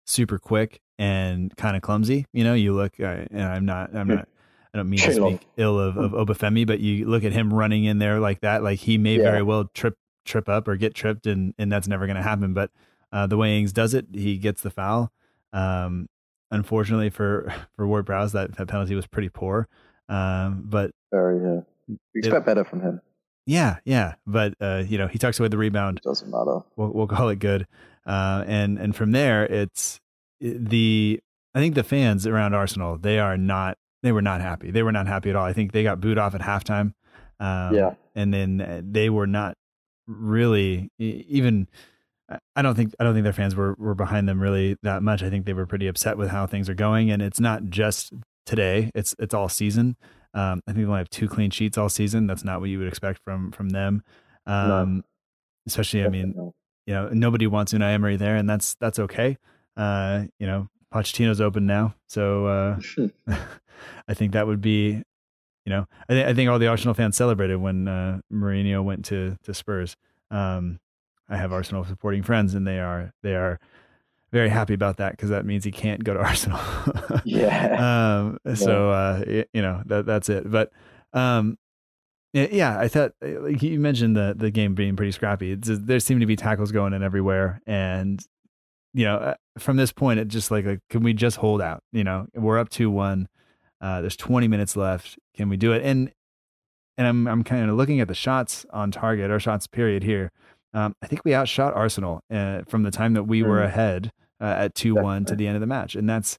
A: super quick and kind of clumsy. You know, you look, uh, and I'm not, I'm not, I don't mean to speak ill of, of Obafemi, but you look at him running in there like that, like he may yeah. very well trip trip up or get tripped, and and that's never going to happen. But uh, the way Ings does it, he gets the foul. Um, unfortunately for for Ward Prowse, that, that penalty was pretty poor. Um, but
B: very yeah, you expect it, better from him.
A: Yeah, yeah, but uh, you know he tucks away the rebound.
B: Doesn't matter.
A: We'll, we'll call it good. Uh, and and from there, it's the I think the fans around Arsenal they are not they were not happy. They were not happy at all. I think they got booed off at halftime.
B: Um, yeah,
A: and then uh, they were not really even. I don't think I don't think their fans were were behind them really that much. I think they were pretty upset with how things are going, and it's not just today. It's it's all season. Um, I think they only have two clean sheets all season. That's not what you would expect from from them. Um, no. Especially, I mean, you know, nobody wants Unai Emery there, and that's that's okay. Uh, you know, Pochettino's open now, so uh, I think that would be, you know, I, th- I think all the Arsenal fans celebrated when uh, Mourinho went to to Spurs. Um, I have Arsenal supporting friends, and they are they are very happy about that because that means he can't go to Arsenal.
B: yeah.
A: Um, so uh, you know that that's it. But um, yeah, I thought like you mentioned the the game being pretty scrappy. Just, there seemed to be tackles going in everywhere, and you know, uh, from this point, it just like, like, can we just hold out? You know, we're up two one. Uh, there's 20 minutes left. Can we do it? And and I'm I'm kind of looking at the shots on target or shots period here. Um, I think we outshot Arsenal uh, from the time that we mm. were ahead uh, at two one to the end of the match, and that's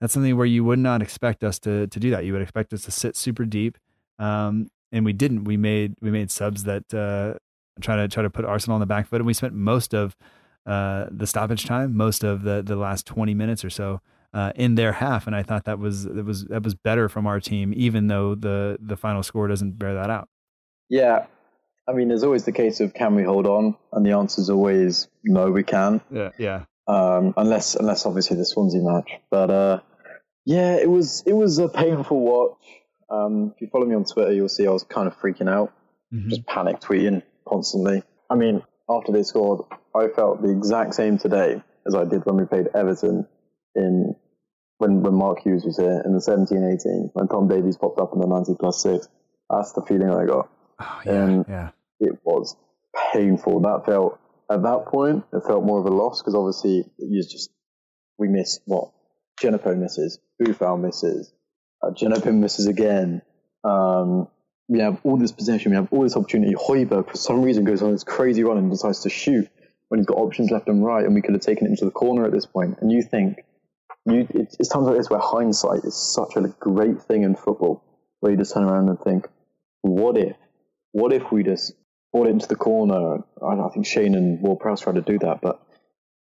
A: that's something where you would not expect us to to do that. You would expect us to sit super deep, um, and we didn't. We made we made subs that uh, try to try to put Arsenal on the back foot, and we spent most of uh, the stoppage time, most of the the last 20 minutes or so uh, in their half, and I thought that was that was that was better from our team, even though the the final score doesn't bear that out.
B: Yeah, I mean, there's always the case of can we hold on, and the answer is always no, we can.
A: Yeah, yeah.
B: Um, unless unless obviously the Swansea match, but uh, yeah, it was it was a painful watch. Um, if you follow me on Twitter, you'll see I was kind of freaking out, mm-hmm. just panic tweeting constantly. I mean, after they scored, I felt the exact same today as I did when we played Everton in when when Mark Hughes was here in the 17-18 when Tom Davies popped up in the 90 plus six. That's the feeling I got,
A: oh, yeah, and yeah.
B: It was painful. That felt at that point it felt more of a loss because obviously you just we missed what Djenepo misses, Boufal misses, uh, Djenepo misses again. Um, we have all this possession, we have all this opportunity. Højbjerg, for some reason, goes on this crazy run and decides to shoot when he's got options left and right, and we could have taken it into the corner at this point. And you think, you, it's times like this where hindsight is such a great thing in football, where you just turn around and think, what if? What if we just it into the corner? I, think Shane and Ward Prowse tried to do that, but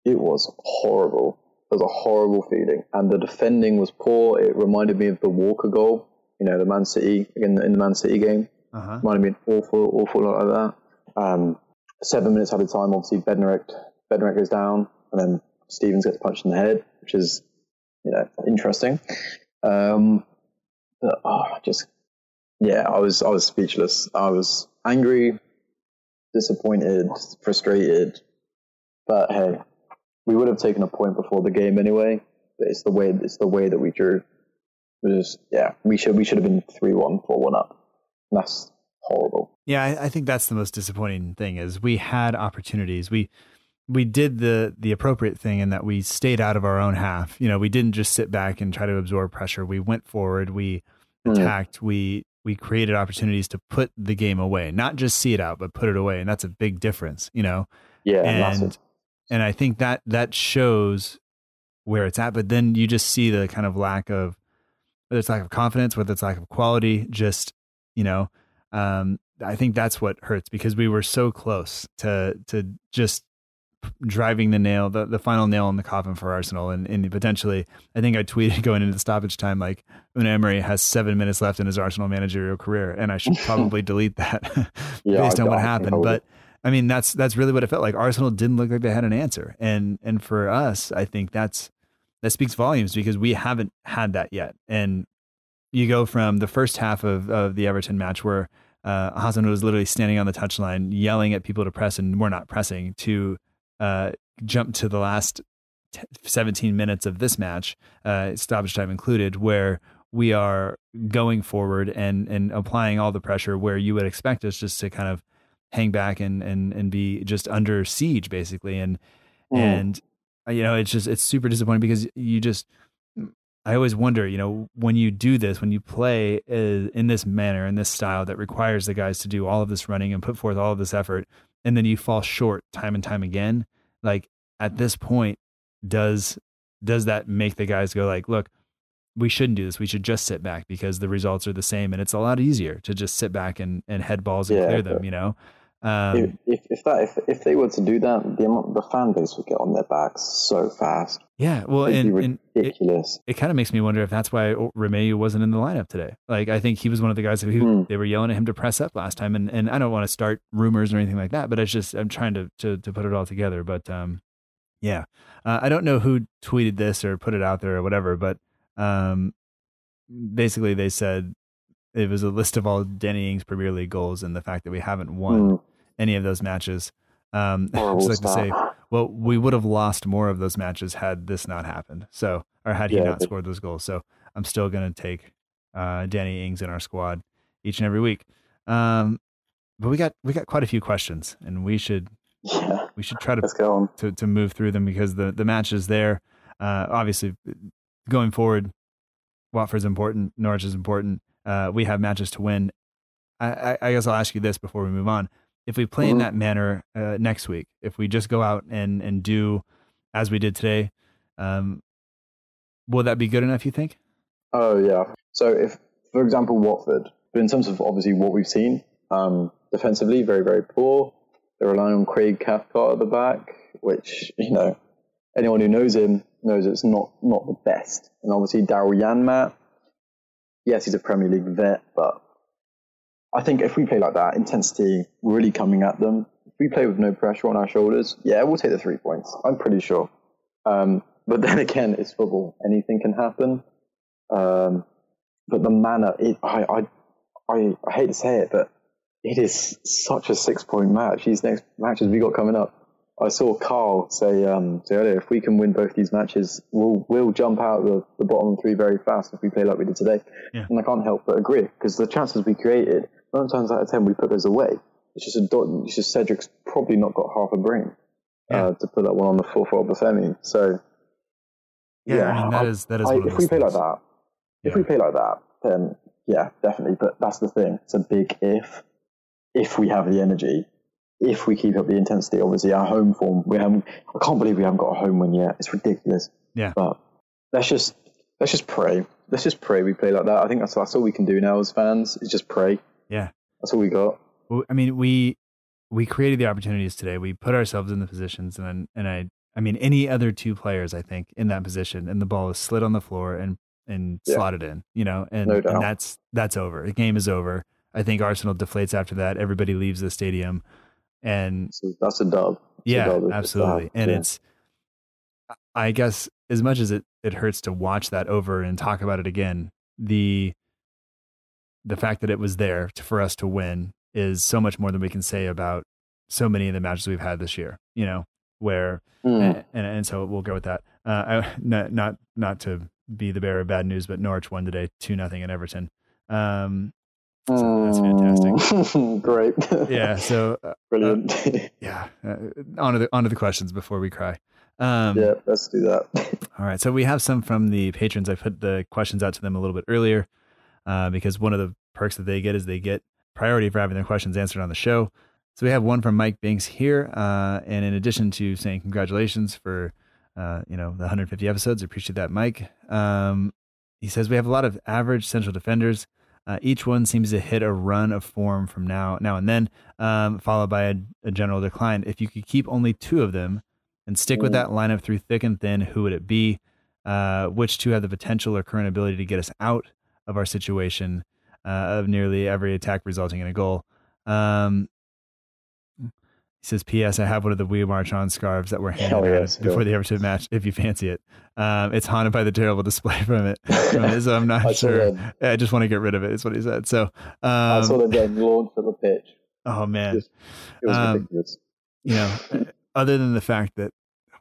B: it was horrible. It was a horrible feeling, and the defending was poor. It reminded me of the Walker goal you know, the Man City in the, in the Man City game. Uh-huh. Might have been awful, awful lot of that. Um, seven minutes at a time, obviously Bednarek, Bednarek goes down, and then Stephens gets punched in the head, which is, you know, interesting. Um, but, oh, just yeah, I was I was speechless. I was angry, disappointed, frustrated. But hey, we would have taken a point before the game anyway. But it's the way it's the way that we drew was yeah, we should we should have been three one, four one up. that's horrible.
A: Yeah, I, I, think that's the most disappointing thing is we had opportunities. We we did the the appropriate thing in that we stayed out of our own half. You know, we didn't just sit back and try to absorb pressure. We went forward. We mm. attacked. Mm. We we created opportunities to put the game away, not just see it out, but put it away, and that's a big difference. You know.
B: Yeah,
A: and
B: massive.
A: and I think that that shows where it's at. But then you just see the kind of lack of whether it's lack of confidence, whether it's lack of quality, just, you know, um, I think that's what hurts because we were so close to, to just driving the nail, the, the final nail in the coffin for Arsenal. And, and potentially, I think I tweeted going into the stoppage time, like Unai Emery has seven minutes left in his Arsenal managerial career. And I should probably delete that yeah, based on what happened. But I mean, that's, that's really what it felt like. Arsenal didn't look like they had an answer. And, and for us, I think that's, that speaks volumes because we haven't had that yet. And you go from the first half of, of the Everton match where uh, Hassan was literally standing on the touchline yelling at people to press and we're not pressing to uh, jump to the last t- 17 minutes of this match, uh, stoppage time included, where we are going forward and and applying all the pressure where you would expect us just to kind of hang back and and and be just under siege basically and mm. and you know it's just it's super disappointing because you just I always wonder, you know, when you do this, when you play uh, in this manner, in this style that requires the guys to do all of this running and put forth all of this effort, and then you fall short time and time again, like at this point, does does that make the guys go like, look, we shouldn't do this. We should just sit back because the results are the same, and it's a lot easier to just sit back and, and head balls and yeah, clear them. You know,
B: um, if, if that if, if they were to do that, the the fan base would get on their backs so fast.
A: Yeah, well, and,
B: ridiculous.
A: it, it kind of makes me wonder if that's why Romeu wasn't in the lineup today. Like, I think he was one of the guys who mm. they were yelling at him to press up last time, and, and I don't want to start rumors or anything like that, but it's just I'm trying to to, to put it all together. But um, yeah, uh, I don't know who tweeted this or put it out there or whatever, but um, basically they said it was a list of all Danny Ings Premier League goals and the fact that we haven't won. Mm any of those matches. Um, I just like to say, well, we would have lost more of those matches had this not happened. So, or had he yeah, not but, scored those goals. So, I'm still going to take uh, Danny Ings in our squad each and every week. Um, but we got we got quite a few questions, and we should yeah, we should try to to to move through them because the the match is there. Uh, obviously, going forward, Watford's important. Norwich is important. Uh, we have matches to win. I, I, I guess I'll ask you this before we move on if we play mm-hmm. in that manner uh, next week, if we just go out and and do as we did today, um, will that be good enough? You think?
B: Oh yeah. So if, for example, Watford, but in terms of obviously what we've seen um, defensively, very very poor. They're relying on Craig Cathcart at the back, which you know anyone who knows him knows it's not not the best. And obviously Daryl Janmaat, yes, he's a Premier League vet, but I think if we play like that, intensity really coming at them, if we play with no pressure on our shoulders, yeah, we'll take the three points. I'm pretty sure. Um, but then again, it's football. Anything can happen. Um, but the manner, it, I, I, I, I hate to say it, but it is such a six point match. These next matches we got coming up. I saw Carl say, um, say earlier, if we can win both these matches, we'll we'll jump out the, the bottom three very fast if we play like we did today. Yeah. And I can't help but agree because the chances we created, nine times out of ten, we put those away. It's just a dot. It's just Cedric's probably not got half a brain yeah. uh, to put that one on the full for Obafemi. So
A: yeah, yeah I mean, that is that is. I,
B: if we play like that, yeah. if we play like that, then yeah, definitely. But that's the thing. It's a big if. If we have the energy, if we keep up the intensity, obviously our home form, we haven't. I can't believe we haven't got a home win yet. It's ridiculous.
A: Yeah.
B: But let's just let's just pray. Let's just pray we play like that. I think that's that's all we can do now as fans is just pray.
A: Yeah.
B: That's what we got.
A: Well, I mean, we we created the opportunities today. We put ourselves in the positions, and and I I mean, any other two players, I think, in that position, and the ball is slid on the floor and and yeah. slotted in, you know, and, no and that's that's over. The game is over. I think Arsenal deflates after that. Everybody leaves the stadium and
B: so that's a dub. That's
A: yeah, a dub absolutely. And yeah. it's, I guess, as much as it it hurts to watch that over and talk about it again, the the fact that it was there to, for us to win is so much more than we can say about so many of the matches we've had this year. You know, where mm. and, and, and so we'll go with that. Uh, I, not not not to be the bearer of bad news, but Norwich won today, two nothing in Everton. Um, so that's fantastic.
B: Great.
A: Yeah. So uh,
B: brilliant.
A: Uh, yeah. Uh, on to the on to the questions before we cry.
B: Um, yeah, let's do that.
A: all right. So we have some from the patrons. I put the questions out to them a little bit earlier uh, because one of the perks that they get is they get priority for having their questions answered on the show. So we have one from Mike Binks here, uh, and in addition to saying congratulations for uh, you know the 150 episodes, I appreciate that, Mike. Um, he says we have a lot of average central defenders. Uh, each one seems to hit a run of form from now now and then, um, followed by a, a, general decline. If you could keep only two of them, and stick with that lineup through thick and thin, who would it be? Uh, which two have the potential or current ability to get us out of our situation uh, of nearly every attack resulting in a goal? Um, he says, P.S. I have one of the We March On scarves that were handed yes, before the Everton match, if you fancy it. Um, it's haunted by the terrible display from it. From it so I'm not sure. I just want to get rid of it, is what he said. So um, I
B: saw them getting launched at the pitch.
A: Oh, man.
B: It was, um, ridiculous.
A: You know, other than the fact that,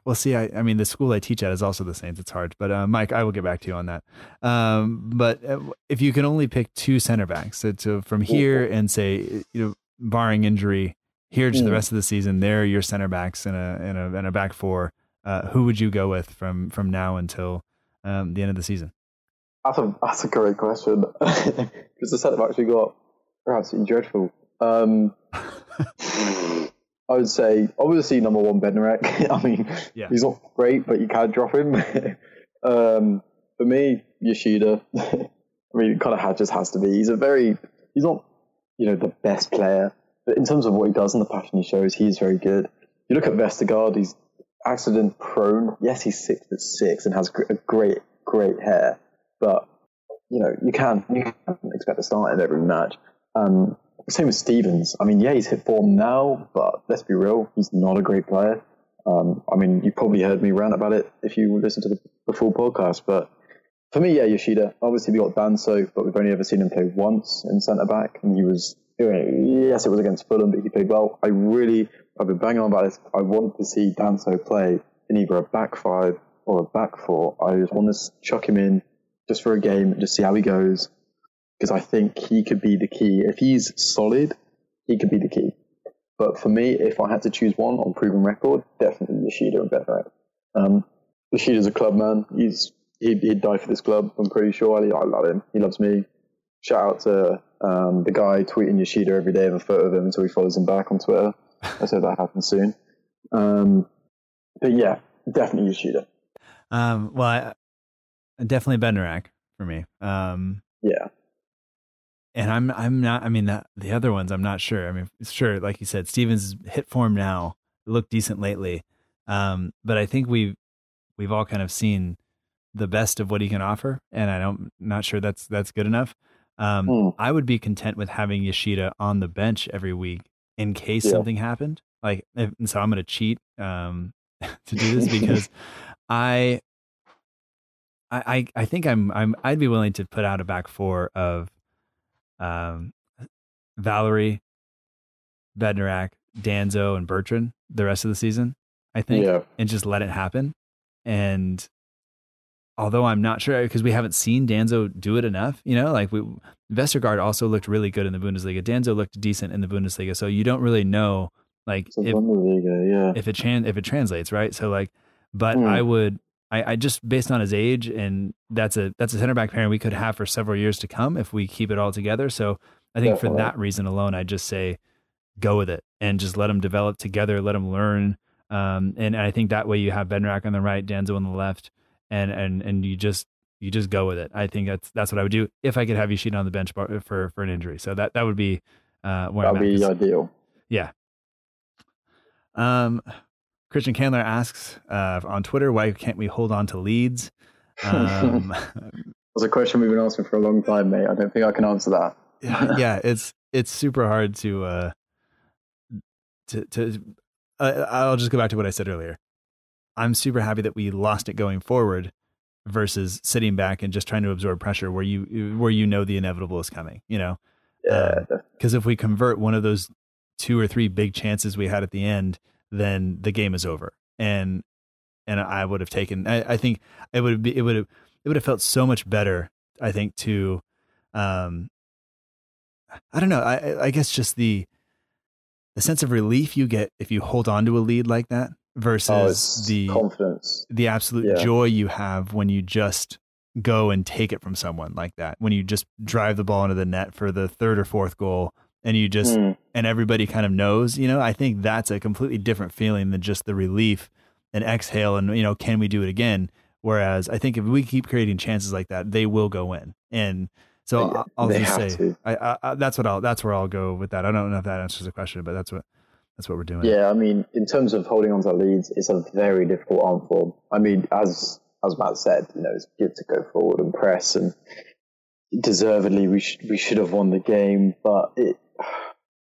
A: well, see, I, I mean, the school I teach at is also the Saints. It's hard. But uh, Mike, I will get back to you on that. Um, but uh, if you can only pick two center backs, so to, from here and say, you know, barring injury, here to mm. the rest of the season, they're your center backs in a in a in a back four. Uh, who would you go with from from now until um, the end of the season?
B: That's a that's a great question because the centre backs we got are absolutely dreadful. Um, I would say obviously number one Bednarek. I mean, yeah. he's not great, but you can't drop him. um, for me, Yoshida. I mean, kind of just has to be. He's a very he's not you know the best player but in terms of what he does and the passion he shows, he's very good. You look at Vestergaard; he's accident prone. Yes, he's six foot six and has a great, great hair, but you know you can you can expect to start in every match. Um, same with Stephens. I mean, yeah, he's hit form now, but let's be real, he's not a great player. Um, I mean, you probably heard me rant about it if you listen to the, the full podcast, but for me, yeah, Yoshida. Obviously, we got Danso, but we've only ever seen him play once in centre back, and he was yes, it was against Fulham, but he played well. I really, I've been banging on about this. I want to see Danso play in either a back five or a back four. I just want to chuck him in just for a game and just see how he goes because I think he could be the key. If he's solid, he could be the key. But for me, if I had to choose one on proven record, definitely Yoshida and Bednarek. Um, Yoshida's a club man. He's he'd, he'd die for this club. I'm pretty sure. I, I love him. He loves me. Shout out to um, the guy tweeting Yoshida every day of a photo of him until he follows him back on Twitter. I hope that happens soon. Um, but yeah, definitely Yoshida.
A: Um, well, I, definitely Bednarek for me. Um,
B: yeah.
A: And I'm I'm not. I mean, the, the other ones I'm not sure. I mean, sure, like you said, Stephens hit form now, looked decent lately, um, but I think we've we've all kind of seen the best of what he can offer, and I don't not sure that's that's good enough. Um, mm. I would be content with having Yoshida on the bench every week in case yeah. something happened. Like, if, and so I'm going to cheat um, to do this because I, I, I think I'm, I'm, I'd be willing to put out a back four of, um, Valery, Bednarek, Danso, and Bertrand the rest of the season. I think, yeah. and just let it happen. And although I'm not sure because we haven't seen Danso do it enough, you know, like we Vestergaard also looked really good in the Bundesliga. Danso looked decent in the Bundesliga, so you don't really know like if,
B: yeah.
A: if it tran- if it translates, right? So like, but mm. I would I, I just based on his age and that's a that's a center back pairing we could have for several years to come if we keep it all together. So I think Definitely. for that reason alone, I just say go with it and just let them develop together, let them learn. Um, and, and I think that way you have Bednarek on the right, Danso on the left and and and you just you just go with it. I think that's that's what I would do if I could have Yoshida on the bench for for an injury. So that that would be uh, where
B: that'd be ideal.
A: Yeah. Um, Christian Candler asks uh, on Twitter, why can't we hold on to leads? Um,
B: That's a question we've been asking for a long time, mate. I don't think I can answer that.
A: yeah, yeah, it's it's super hard to uh, to to. Uh, I'll just go back to what I said earlier. I'm super happy that we lost it going forward versus sitting back and just trying to absorb pressure where you where you know the inevitable is coming, you know.
B: Yeah.
A: Because um, if we convert one of those two or three big chances we had at the end, then the game is over. And and I would have taken. I, I think it would be it would have it would have felt so much better. I think to, um, I don't know. I I guess just the the sense of relief you get if you hold on to a lead like that versus oh, the
B: confidence,
A: the absolute yeah. joy you have when you just go and take it from someone like that. When you just drive the ball into the net for the third or fourth goal and you just mm. and everybody kind of knows, you know, I think that's a completely different feeling than just the relief and exhale and you know, can we do it again? Whereas I think if we keep creating chances like that, they will go in. And so I'll, I'll just say, I, I, that's what I'll, that's where I'll go with that. I don't know if that answers the question, but that's what, that's what we're doing.
B: Yeah, I mean, in terms of holding on to leads, it's a very difficult arm form. I mean, as as Matt said, you know, it's good to go forward and press, and deservedly we should we should have won the game, but it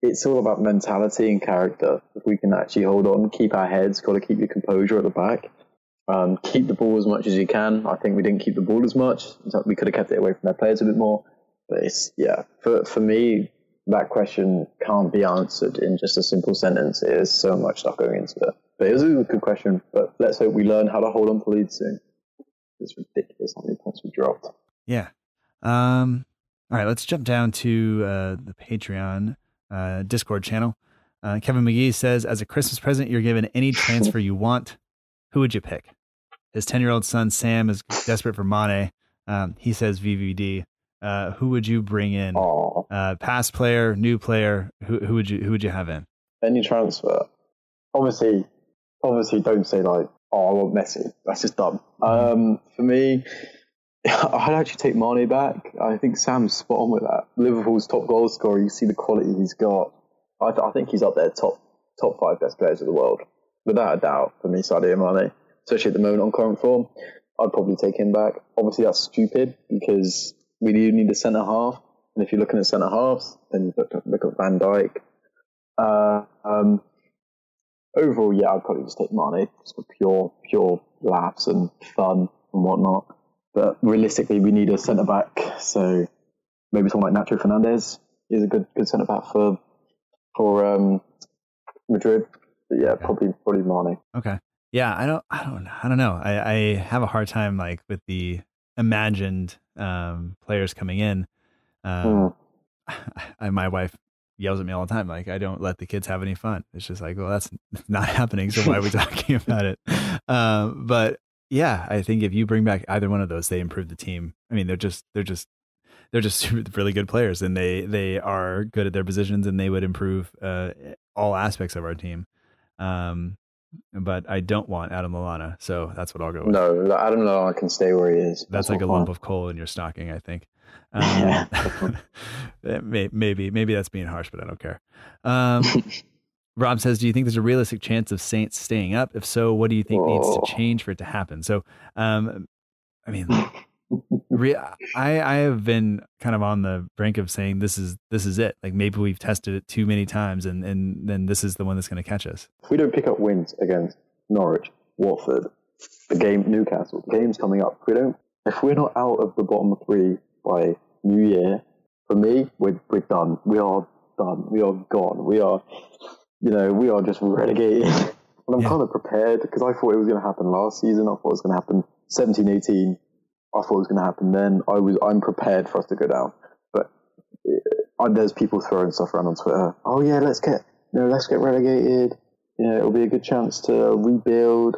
B: it's all about mentality and character. If we can actually hold on, keep our heads, got to keep your composure at the back, um, keep the ball as much as you can. I think we didn't keep the ball as much. We could have kept it away from their players a bit more. But it's yeah, for for me, that question can't be answered in just a simple sentence. There's so much stuff going into it. But it was a good question. But let's hope we learn how to hold on to leads soon. It's ridiculous how many points we dropped.
A: Yeah. Um, all right, let's jump down to uh, the Patreon uh, Discord channel. Uh, Kevin McGee says, as a Christmas present, you're given any transfer you want. Who would you pick? His 10 year old son, Sam, is desperate for Mane. Um, he says VVD. Uh, who would you bring in? Uh, past player, new player. Who, who would you who would you have in?
B: Any transfer. Obviously, obviously, don't say like, "Oh, I want Messi." That's just dumb. Mm-hmm. Um, for me, I'd actually take Mane back. I think Sam's spot on with that. Liverpool's top goal scorer. You see the quality he's got. I, th- I think he's up there, top top five best players of the world, without a doubt. For me, Sadio Mane, especially at the moment on current form, I'd probably take him back. Obviously, that's stupid because we do need a centre half, and if you're looking at centre halves, then you look, look at Van Dijk. Uh, um, overall, yeah, I'd probably just take Mane just for pure pure laughs and fun and whatnot. But realistically, we need a centre back. So maybe someone like Nacho Fernandez is a good good centre back for for um, Madrid. But yeah, okay. probably probably Mane.
A: Okay. Yeah, I don't, I don't, I don't know. I, I have a hard time like with the imagined um, players coming in. Um, mm. I, my wife yells at me all the time, like I don't let the kids have any fun. It's just like, well, that's not happening. So why are we talking about it? Um, but yeah, I think if you bring back either one of those, they improve the team. I mean, they're just they're just they're just really good players, and they they are good at their positions, and they would improve uh, all aspects of our team. Um, but I don't want Adam Lallana, so that's what I'll go with.
B: No, Adam Lallana can stay where he is.
A: That's, that's like a lump of coal in your stocking, I think. Um, maybe maybe that's being harsh, but I don't care. Um, Rob says, "Do you think there's a realistic chance of Saints staying up? If so, what do you think Whoa. needs to change for it to happen?" So, um, I mean, re- I I have been kind of on the brink of saying this is this is it. Like maybe we've tested it too many times, and and then this is the one that's going to catch us.
B: If we don't pick up wins against Norwich, Watford, the game Newcastle, the games coming up, if we don't, if we're not out of the bottom three by New Year, for me, we're we're done. We are done. We are gone. We are you know, we are just relegated. and I'm yeah. kind of prepared because I thought it was going to happen last season. I thought it was going to happen 17, 18. I thought it was going to happen then. I was, I'm prepared for us to go down. But uh, there's people throwing stuff around on Twitter. Oh yeah, let's get, you know, let's get relegated. You know, it'll be a good chance to rebuild.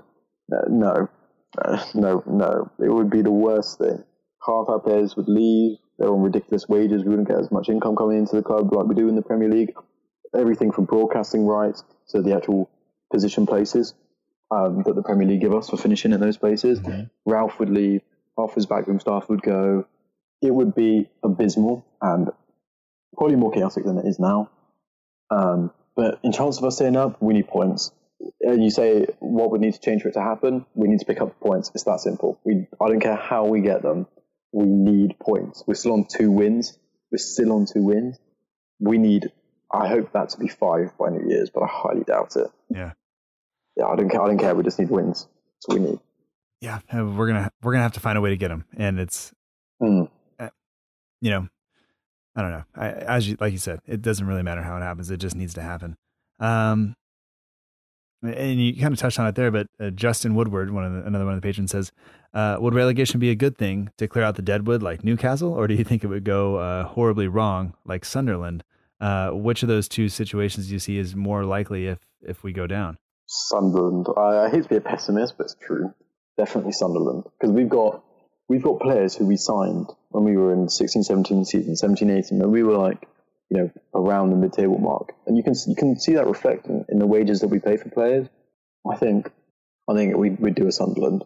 B: Uh, no, uh, no, no. It would be the worst thing. Half our players would leave. They're on ridiculous wages. We wouldn't get as much income coming into the club like we do in the Premier League everything from broadcasting rights to the actual position places um, that the Premier League give us for finishing in those places. Ralph would leave, half his backroom staff would go. It would be abysmal and probably more chaotic than it is now. Um, but in chance of us staying up, we need points. And you say what would need to change for it to happen? We need to pick up points. It's that simple. We, I don't care how we get them. We need points. We're still on two wins. We're still on two wins. We need I hope that to be five by New Year's, but I highly doubt it.
A: Yeah.
B: Yeah, I don't care. I don't care. We just need wins. That's what we need.
A: Yeah, we're gonna we're gonna have to find a way to get them, and it's, mm. uh, you know, I don't know. I, as you like you said, it doesn't really matter how it happens. It just needs to happen. Um, and you kind of touched on it there, but uh, Justin Woodward, one of the, another one of the patrons, says, uh, "Would relegation be a good thing to clear out the deadwood like Newcastle, or do you think it would go uh, horribly wrong like Sunderland?" Uh, which of those two situations do you see is more likely if if we go down?
B: Sunderland. I, I hate to be a pessimist, but it's true. Definitely Sunderland because we've got we've got players who we signed when we were in 16, 17 season, 17, 18, and we were like, you know, around the mid-table mark, and you can you can see that reflect in, in the wages that we pay for players. I think I think we we'd do a Sunderland.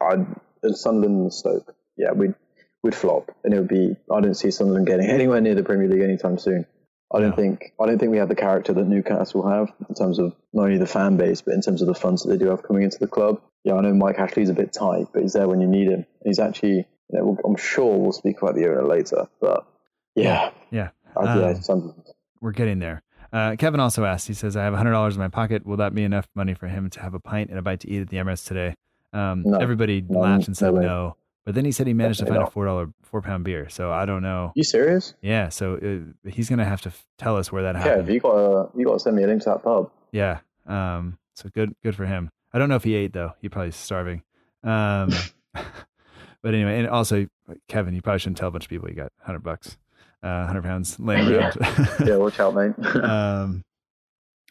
B: I'd, a Sunderland and Stoke. Yeah, we'd we'd flop, and it would be. I don't see Sunderland getting anywhere near the Premier League anytime soon. I don't
A: No.
B: think I don't think we have the character that Newcastle have in terms of not only the fan base but in terms of the funds that they do have coming into the club. Yeah, I know Mike Ashley's a bit tight, but he's there when you need him. He's actually, you know, we'll- I'm sure we'll speak about the owner later, but yeah,
A: Yeah.
B: yeah,
A: Um,
B: some,
A: We're getting there. Uh, Kevin also asked, he says, I have $100 in my pocket. Will that be enough money for him to have a pint and a bite to eat at the Emirates today? Um,
B: No.
A: everybody
B: No,
A: laughed and
B: no
A: said
B: way.
A: no. But then he said he managed to find a $4, four pound beer. So I don't know.
B: you serious?
A: Yeah. So uh, he's going to have to f- tell us where that happened.
B: you got to you got to send me a link to that pub.
A: Yeah. Um, so good, good for him. I don't know if he ate though. He probably starving. Um, but anyway, and also Kevin, you probably shouldn't tell a bunch of people you got hundred bucks, uh, hundred pounds laying
B: Yeah.
A: around.
B: Yeah, watch out, mate.
A: um,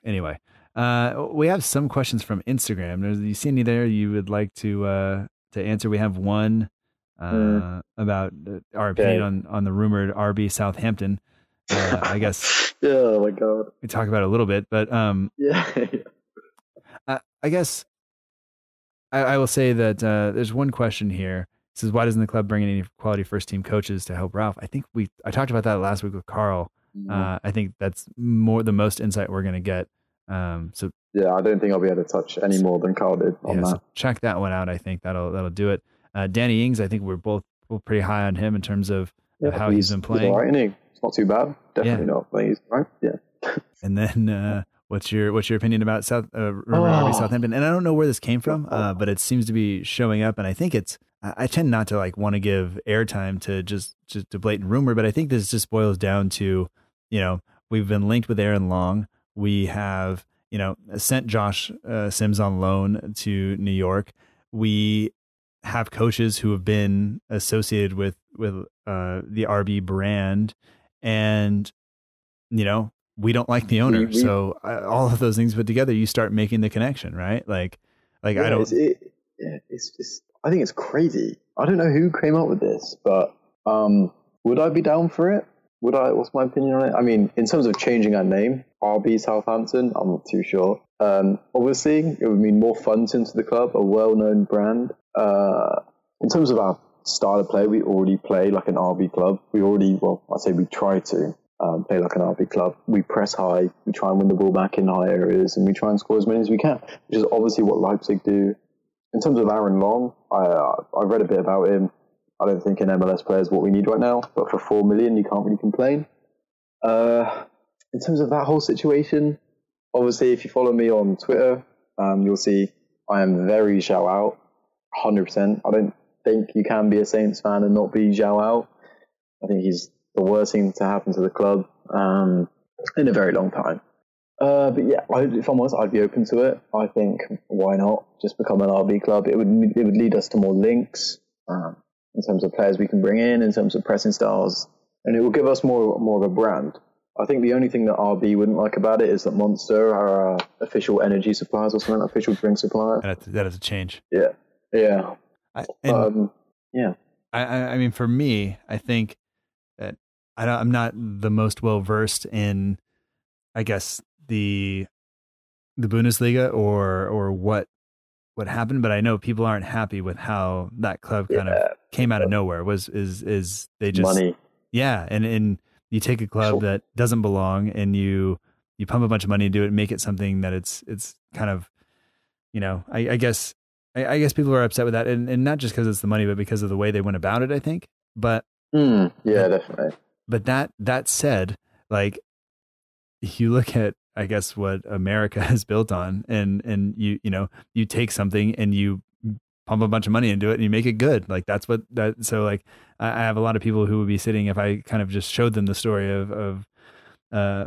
A: anyway, uh, we have some questions from Instagram. There's, you see any there you would like to uh, to answer? We have one uh,
B: Mm.
A: about uh, our opinion
B: Okay.
A: on on the rumored RB Southampton. Uh, I guess
B: oh my god.
A: we talk about it a little bit, but um,
B: Yeah.
A: I, I guess I, I will say that uh, there's one question here. It says, why doesn't the club bring in any quality first team coaches to help Ralph? I think we I talked about that last week with Carl.
B: Mm-hmm.
A: Uh, I think that's more the most insight we're going to get. Um, so
B: yeah, I don't think I'll be able to touch any more than Carl did on
A: yeah,
B: that.
A: so check that one out. I think that'll that'll do it. Uh, Danny Ings, I think we're both both pretty high on him in terms of, of how he's been playing.
B: all right, isn't he? It's not too bad. Definitely not. But he's all right. Yeah.
A: And then uh, what's your what's your opinion about South uh, rumor
B: Oh.
A: RB Southampton? And I don't know where this came from, uh, but it seems to be showing up. And I think it's I I tend not to like want to give airtime to just just to blatant rumor, but I think this just boils down to you know we've been linked with Aaron Long. We have you know sent Josh uh, Sims on loan to New York. We have coaches who have been associated with with uh, the RB brand, and you know we don't like the owner.
B: We- we-
A: so uh, all of those things put together, you start making the connection, right? Like, like I don't.
B: It's, it, yeah, it's just. I think it's crazy. I don't know who came up with this, but um, would I be down for it? Would I? What's my opinion on it? I mean, in terms of changing our name, RB Southampton, I'm not too sure. Um, obviously, it would mean more funds into the club, a well-known brand. Uh, in terms of our style of play, we already play like an RB club. We already, well, I say we try to um, play like an RB club. We press high, we try and win the ball back in high areas, and we try and score as many as we can, which is obviously what Leipzig do. In terms of Aaron Long, I I read a bit about him. I don't think an MLS player is what we need right now, but for four million, you can't really complain. Uh, in terms of that whole situation, obviously, if you follow me on Twitter, um, you'll see I am very Zhao out, hundred percent. I don't think you can be a Saints fan and not be Zhao out. I think he's the worst thing to happen to the club um, in a very long time. Uh, but yeah, if I'm honest, I'd be open to it. I think why not just become an RB club? It would it would lead us to more links um, in terms of players we can bring in, in terms of pressing styles, and it will give us more more of a brand. I think the only thing that RB wouldn't like about it is that Monster are our official energy suppliers or something, official drink supplier.
A: that, that is a change.
B: Yeah, yeah,
A: I,
B: um, yeah.
A: I, I I mean, for me, I think that I don't, I'm not the most well versed in, I guess the the Bundesliga or or what what happened, but I know people aren't happy with how that club kind of came out of nowhere. Was is is they just
B: Money.
A: yeah, and and you take a club
B: Sure.
A: that doesn't belong and you you pump a bunch of money into it, and make it something that it's it's kind of, you know, I, I guess I, I guess people are upset with that, and and not just because it's the money, but because of the way they went about it. I think, but
B: Mm, yeah, definitely.
A: but that that said, like you look at I guess what America has built on, and and you you know you take something and you pump a bunch of money into it and you make it good. Like that's what that. So like I, I have a lot of people who would be sitting if I kind of just showed them the story of of uh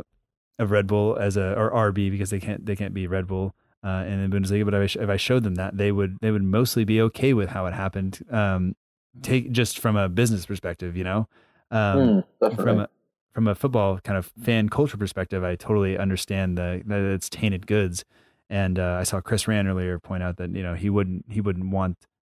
A: of Red Bull as a or RB because they can't they can't be Red Bull. Uh, in the Bundesliga, but if I, if I showed them that, they would they would mostly be okay with how it happened. Um, take just from a business perspective, you know. Um,
B: Mm,
A: from a from a football kind of fan culture perspective, I totally understand the, that it's tainted goods. And uh, I saw Chris Rand earlier point out that you know he wouldn't he wouldn't want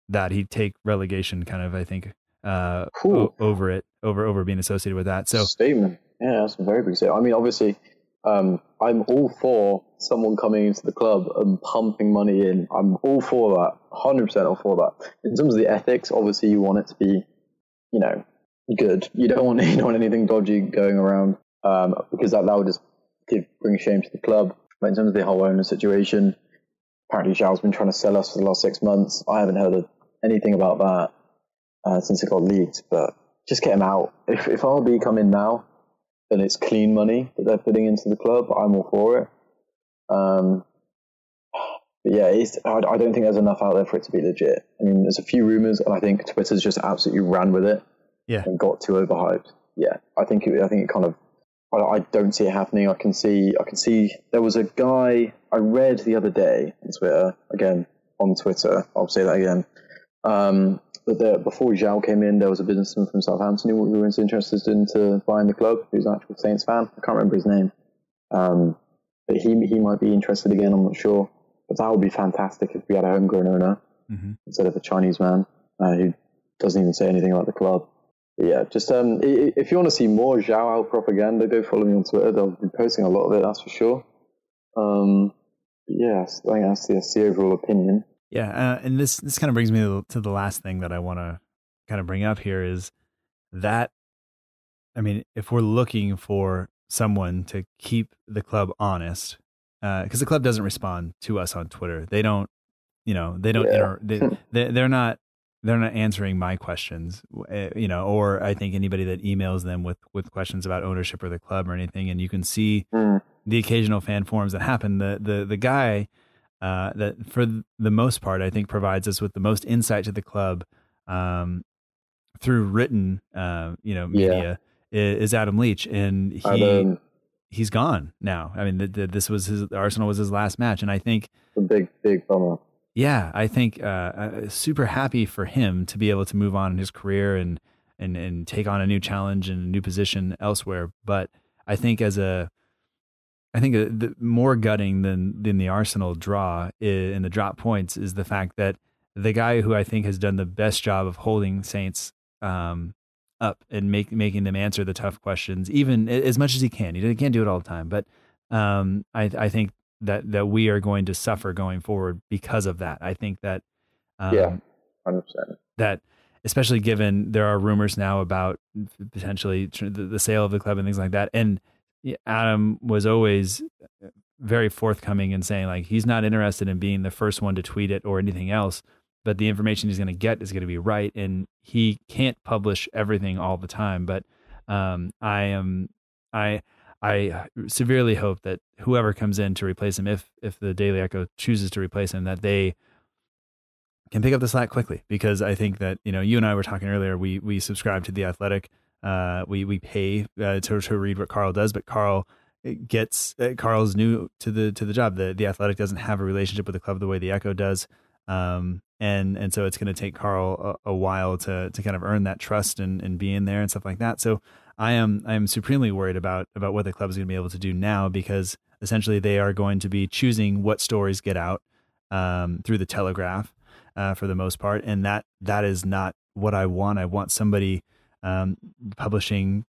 A: that. He'd take relegation kind of I think uh, o- over it over over being associated with that. So
B: statement. Yeah, that's a very big statement. I mean, obviously, um, I'm all for someone coming into the club and pumping money in. I'm all for that, hundred percent all for that. In terms of the ethics, obviously, you want it to be, you know, good. You don't want you don't want anything dodgy going around. um, because that, that would just give, bring shame to the club. But in terms of the whole owner situation, apparently João's been trying to sell us for the last six months. I haven't heard anything about that uh, since it got leaked, but just get him out. If, if RB come in now, then it's clean money that they're putting into the club. I'm all for it. Um, but yeah, I, I don't think there's enough out there for it to be legit. I mean, there's a few rumors, and I think Twitter's just absolutely ran with it.
A: Yeah.
B: And got too overhyped. Yeah, I think it, I think it kind of. I, I don't see it happening. I can see. I can see. There was a guy I read the other day on Twitter. Again, on Twitter. I'll say that again. Um, but the, before João came in, there was a businessman from Southampton who, who was interested into buying the club. Who's an actual Saints fan. I can't remember his name. Um, but he he might be interested again. I'm not sure. But that would be fantastic if we had a homegrown owner mm-hmm. instead of a Chinese man uh, who doesn't even say anything about the club. Yeah, just um, if you want to see more João propaganda, go follow me on Twitter. I'll be posting a lot of it, that's for sure. Um, yes, I think that's the, that's the overall opinion.
A: Yeah, uh, and this this kind of brings me to, to the last thing that I want to kind of bring up here is that I mean, if we're looking for someone to keep the club honest, because uh, the club doesn't respond to us on Twitter. They don't, you know, they don't. Yeah. Inter- they, they they're not they're not answering my questions, eh, you know, or I think anybody that emails them with with questions about ownership or the club or anything, and you can see mm. the occasional fan forums that happen. The the the guy uh, that for the most part I think provides us with the most insight to the club um, through written, uh, you know, media yeah. is, Adam Leitch, and he. Adam he's gone now. I mean, the, the, this was his Arsenal was his last match, and I think
B: a big big bummer.
A: Yeah, I think uh, uh, super happy for him to be able to move on in his career and and and take on a new challenge and a new position elsewhere. But I think as a I think the, more gutting than than the Arsenal draw in the drop points is the fact that the guy who I think has done the best job of holding Saints um, up and make, making them answer the tough questions, even as much as he can. He can't do it all the time, but um, I, I think that that we are going to suffer going forward because of that. I think that
B: um, yeah, hundred percent.
A: That especially given there are rumors now about potentially the, the sale of the club and things like that, and Adam was always very forthcoming in saying like he's not interested in being the first one to tweet it or anything else but the information he's going to get is going to be right and he can't publish everything all the time but um, i am i i severely hope that whoever comes in to replace him if if the daily echo chooses to replace him that they can pick up the slack quickly. Because i think that you know you and i were talking earlier we we subscribe to the athletic. Uh, we we pay uh, to to read what carl does but carl gets uh, carl's new to the to the job. The the athletic doesn't have a relationship with the club the way the echo does. Um, and and so it's going to take Carl a, a, while to to kind of earn that trust and and be in there and stuff like that. So I am I am supremely worried about about what the club is going to be able to do now because essentially they are going to be choosing what stories get out um, through the Telegraph uh, for the most part, and that that is not what I want. I want somebody um, publishing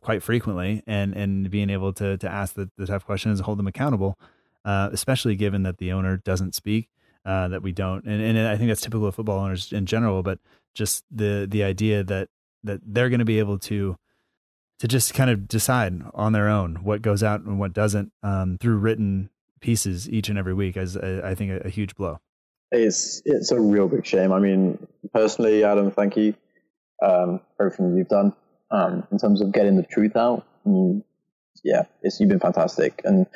A: quite frequently and and being able to to ask the, the tough questions and hold them accountable, uh, especially given that the owner doesn't speak uh, that we don't. And, and I think that's typical of football owners in general, but just the, the idea that, that they're going to be able to, to just kind of decide on their own what goes out and what doesn't um, through written pieces each and every week is, I think, a, a, huge blow.
B: It's it's a real big shame. I mean, personally, Adam, thank you um, for everything you've done um, in terms of getting the truth out. You, yeah, it's you've been fantastic, and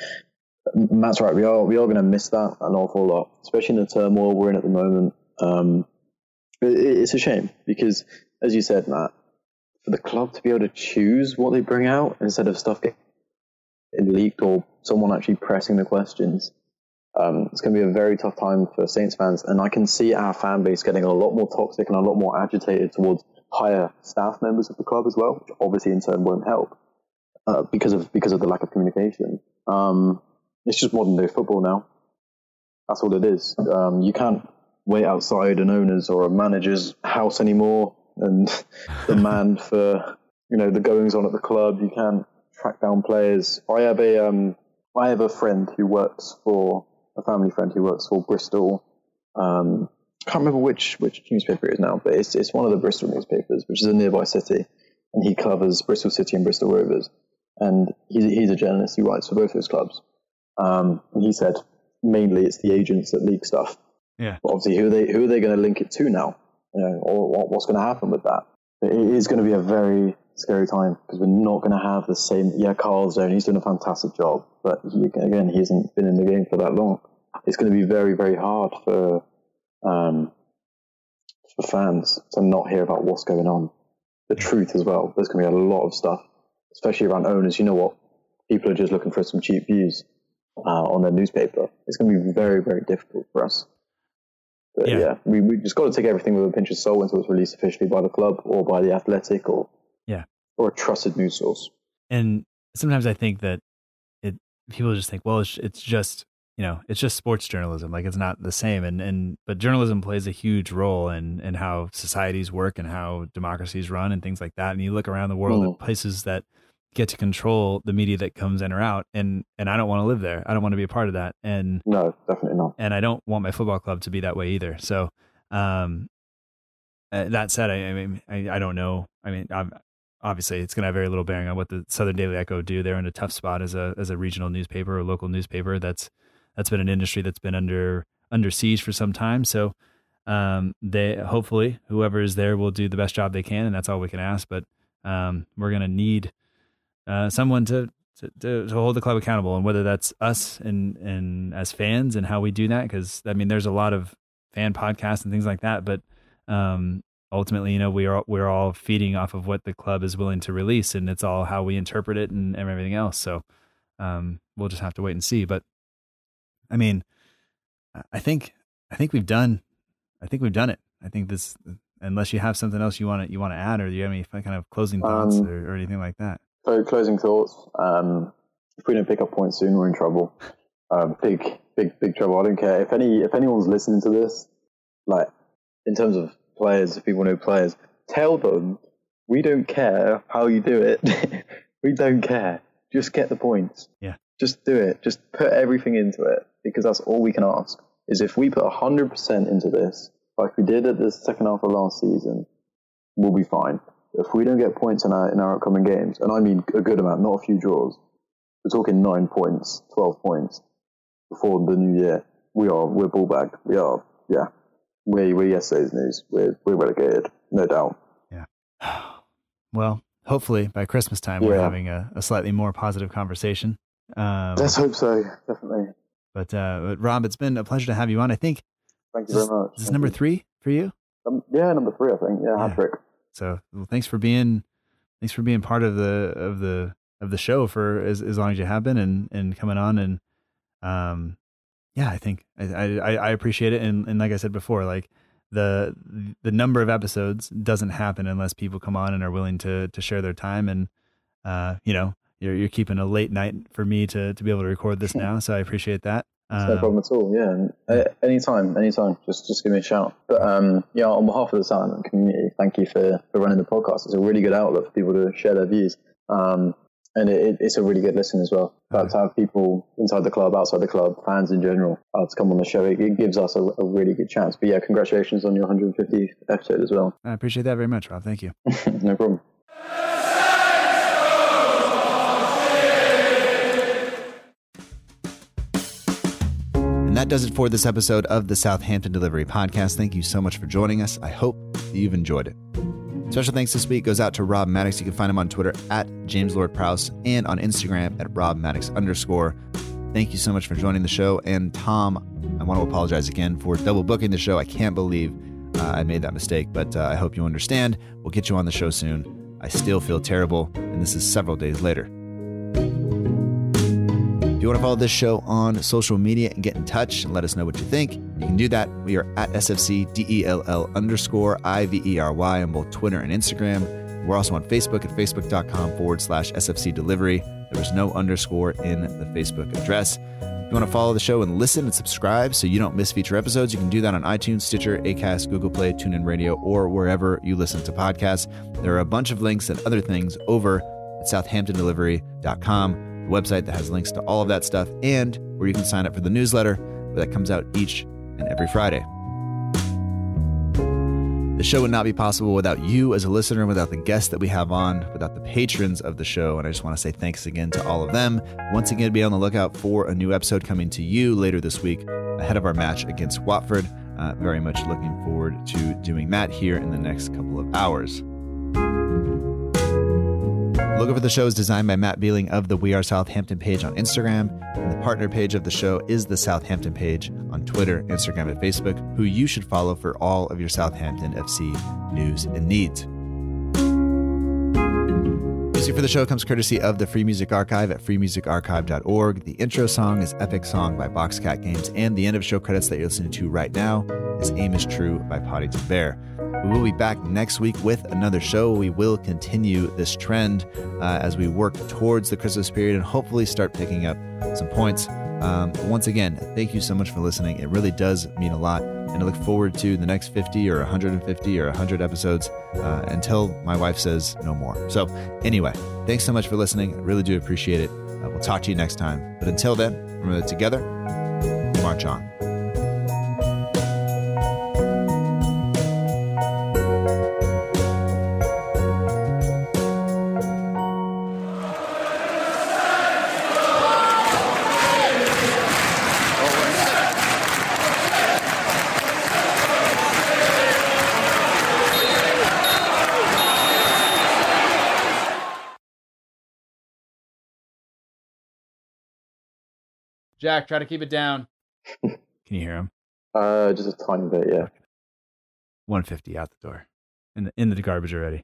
B: Matt's right. We are we are going to miss that an awful lot, especially in the turmoil we're in at the moment. Um, it, it's a shame because, as you said, Matt, the club to be able to choose what they bring out instead of stuff getting leaked or someone actually pressing the questions, um, it's going to be a very tough time for Saints fans. And I can see our fan base getting a lot more toxic and a lot more agitated towards higher staff members of the club as well, which obviously in turn won't help uh, because of because of the lack of communication. Um, it's just modern day football now. That's all it is. Um, you can't wait outside an owner's or a manager's house anymore and the demand for you know the goings on at the club. You can't track down players. I have a um, I have a friend who works for a family friend who works for Bristol. Um, can't remember which which newspaper it is now, but it's it's one of the Bristol newspapers, which is a nearby city, and he covers Bristol City and Bristol Rovers. and he's, he's a journalist. He writes for both those clubs. Um, and he said mainly it's the agents that leak stuff.
A: Yeah.
B: But obviously, who are they who are they going to link it to now? You know, or what, what's going to happen with that? It is going to be a very scary time because we're not going to have the same. Yeah, Carl's and he's doing a fantastic job, but he, again, he hasn't been in the game for that long. It's going to be very, very hard for um, for fans to not hear about what's going on. The truth as well. There's going to be a lot of stuff, especially around owners. You know what? People are just looking for some cheap views uh, on their newspaper. It's going to be very, very difficult for us. But yeah, yeah we, we just got to take everything with a pinch of salt until it's released officially by the club or by the Athletic or
A: yeah
B: or a trusted news source.
A: And sometimes I think that it people just think, well, it's, it's just you know, it's just sports journalism. Like it's not the same. And and but journalism plays a huge role in in how societies work and how democracies run and things like that. And you look around the world mm. at places that get to control the media that comes in or out and and I don't want to live there. I don't want to be a part of that. And
B: No, definitely not.
A: And I don't want my football club to be that way either. So um uh, that said, I, I mean, I, I, don't know. I mean, I'm, obviously, it's going to have very little bearing on what the Southern Daily Echo do. They're in a tough spot as a as a regional newspaper or local newspaper. That's that's been an industry that's been under under siege for some time. So um, they hopefully whoever is there will do the best job they can, and that's all we can ask. But um, we're going to need uh, someone to, to, to hold the club accountable, and whether that's us and and as fans and how we do that, because I mean, there's a lot of fan podcasts and things like that, but um, ultimately, you know, we are we're all feeding off of what the club is willing to release, and it's all how we interpret it and, and everything else. So um, we'll just have to wait and see. But I mean, I think I think we've done I think we've done it. I think this unless you have something else you want to you want to add or do you have any kind of closing thoughts um, or, or, anything like that?
B: So closing thoughts. Um, if we don't pick up points soon, we're in trouble. Uh, big, big, big trouble. I don't care if any if anyone's listening to this, like in terms of players, if people know players, tell them we don't care how you do it. we don't care. Just get the points.
A: Yeah.
B: Just do it. Just put everything into it because that's all we can ask. Is if we put 100% into this, like we did at the second half of last season, we'll be fine. If we don't get points in our in our upcoming games, and I mean a good amount, not a few draws, we're talking nine points, twelve points before the new year. We are we're ball bagged. We are yeah. We we're yesterday's news. We're we're relegated, no doubt.
A: Yeah. Well, hopefully by Christmas time yeah. we're having a, a slightly more positive conversation.
B: Um, Let's hope so. Definitely.
A: But, uh, but Rob, it's been a pleasure to have you on. I think.
B: Thank you very much.
A: This is number three for you.
B: Um, yeah, number three, I think. Yeah, yeah. trick.
A: So, well, thanks for being, thanks for being part of the of the of the show for as as long as you have been, and and coming on, and um, yeah, I think I I, I appreciate it, and and like I said before, like the the number of episodes doesn't happen unless people come on and are willing to to share their time, and uh, you know, you're you're keeping a late night for me to to be able to record this now. So I appreciate that.
B: Um, no problem at all. Yeah, uh, anytime, anytime. Just just give me a shout. But um, yeah, on behalf of the Southampton community, thank you for for running the podcast. It's a really good outlet for people to share their views. Um, and it, it's a really good listen as well. But to have people inside the club, outside the club, fans in general, uh, to come on the show, it, it gives us a, a, really good chance. But yeah, congratulations on your 150th episode as well.
A: I appreciate that very much, Rob. Thank you.
B: no problem.
C: And that does it for this episode of the Southampton Delivery Podcast. Thank you so much for joining us. I hope you've enjoyed it. Special thanks this week goes out to Rob Maddox. You can find him on Twitter at James Lord Prowse and on Instagram at Rob Maddox underscore. Thank you so much for joining the show. And Tom, I want to apologize again for double booking the show. I can't believe uh, I made that mistake, but uh, I hope you understand. We'll get you on the show soon. I still feel terrible, and this is several days later you want to follow this show on social media and get in touch and let us know what you think, you can do that. We are at SFC SFCDELL underscore IVERY on both Twitter and Instagram. We're also on Facebook at facebook.com forward slash SFC delivery. There is no underscore in the Facebook address. If you want to follow the show and listen and subscribe so you don't miss future episodes, you can do that on iTunes, Stitcher, Acast, Google Play, TuneIn Radio, or wherever you listen to podcasts. There are a bunch of links and other things over at southamptondelivery.com website that has links to all of that stuff and where you can sign up for the newsletter that comes out each and every Friday.
A: The show would not be possible without you as a listener, without the guests that we have on, without the patrons of the show. And I just want to say thanks again to all of them. Once again, be on the lookout for a new episode coming to you later this week ahead of our match against Watford. Uh, very much looking forward to doing that here in the next couple of hours. Logo for the show is designed by Matt Beeling of the We Are Southampton page on Instagram. And the partner page of the show is the Southampton page on Twitter, Instagram, and Facebook, who you should follow for all of your Southampton FC news and needs. Music for the show comes courtesy of the Free Music Archive at freemusicarchive.org. The intro song is Epic Song by Boxcat Games, and the end of show credits that you're listening to right now is Aim is True by Poddington Bear. We will be back next week with another show. We will continue this trend uh, as we work towards the Christmas period and hopefully start picking up some points. Um, once again, thank you so much for listening. It really does mean a lot. And I look forward to the next 50 or 150 or 100 episodes uh, until my wife says no more. So, anyway, thanks so much for listening. I really do appreciate it. Uh, we'll talk to you next time. But until then, remember that together, march on.
D: Jack, try to keep it down. Can you hear him?
B: Uh, just a tiny bit, yeah.
D: 150 out the door. In the in the garbage already.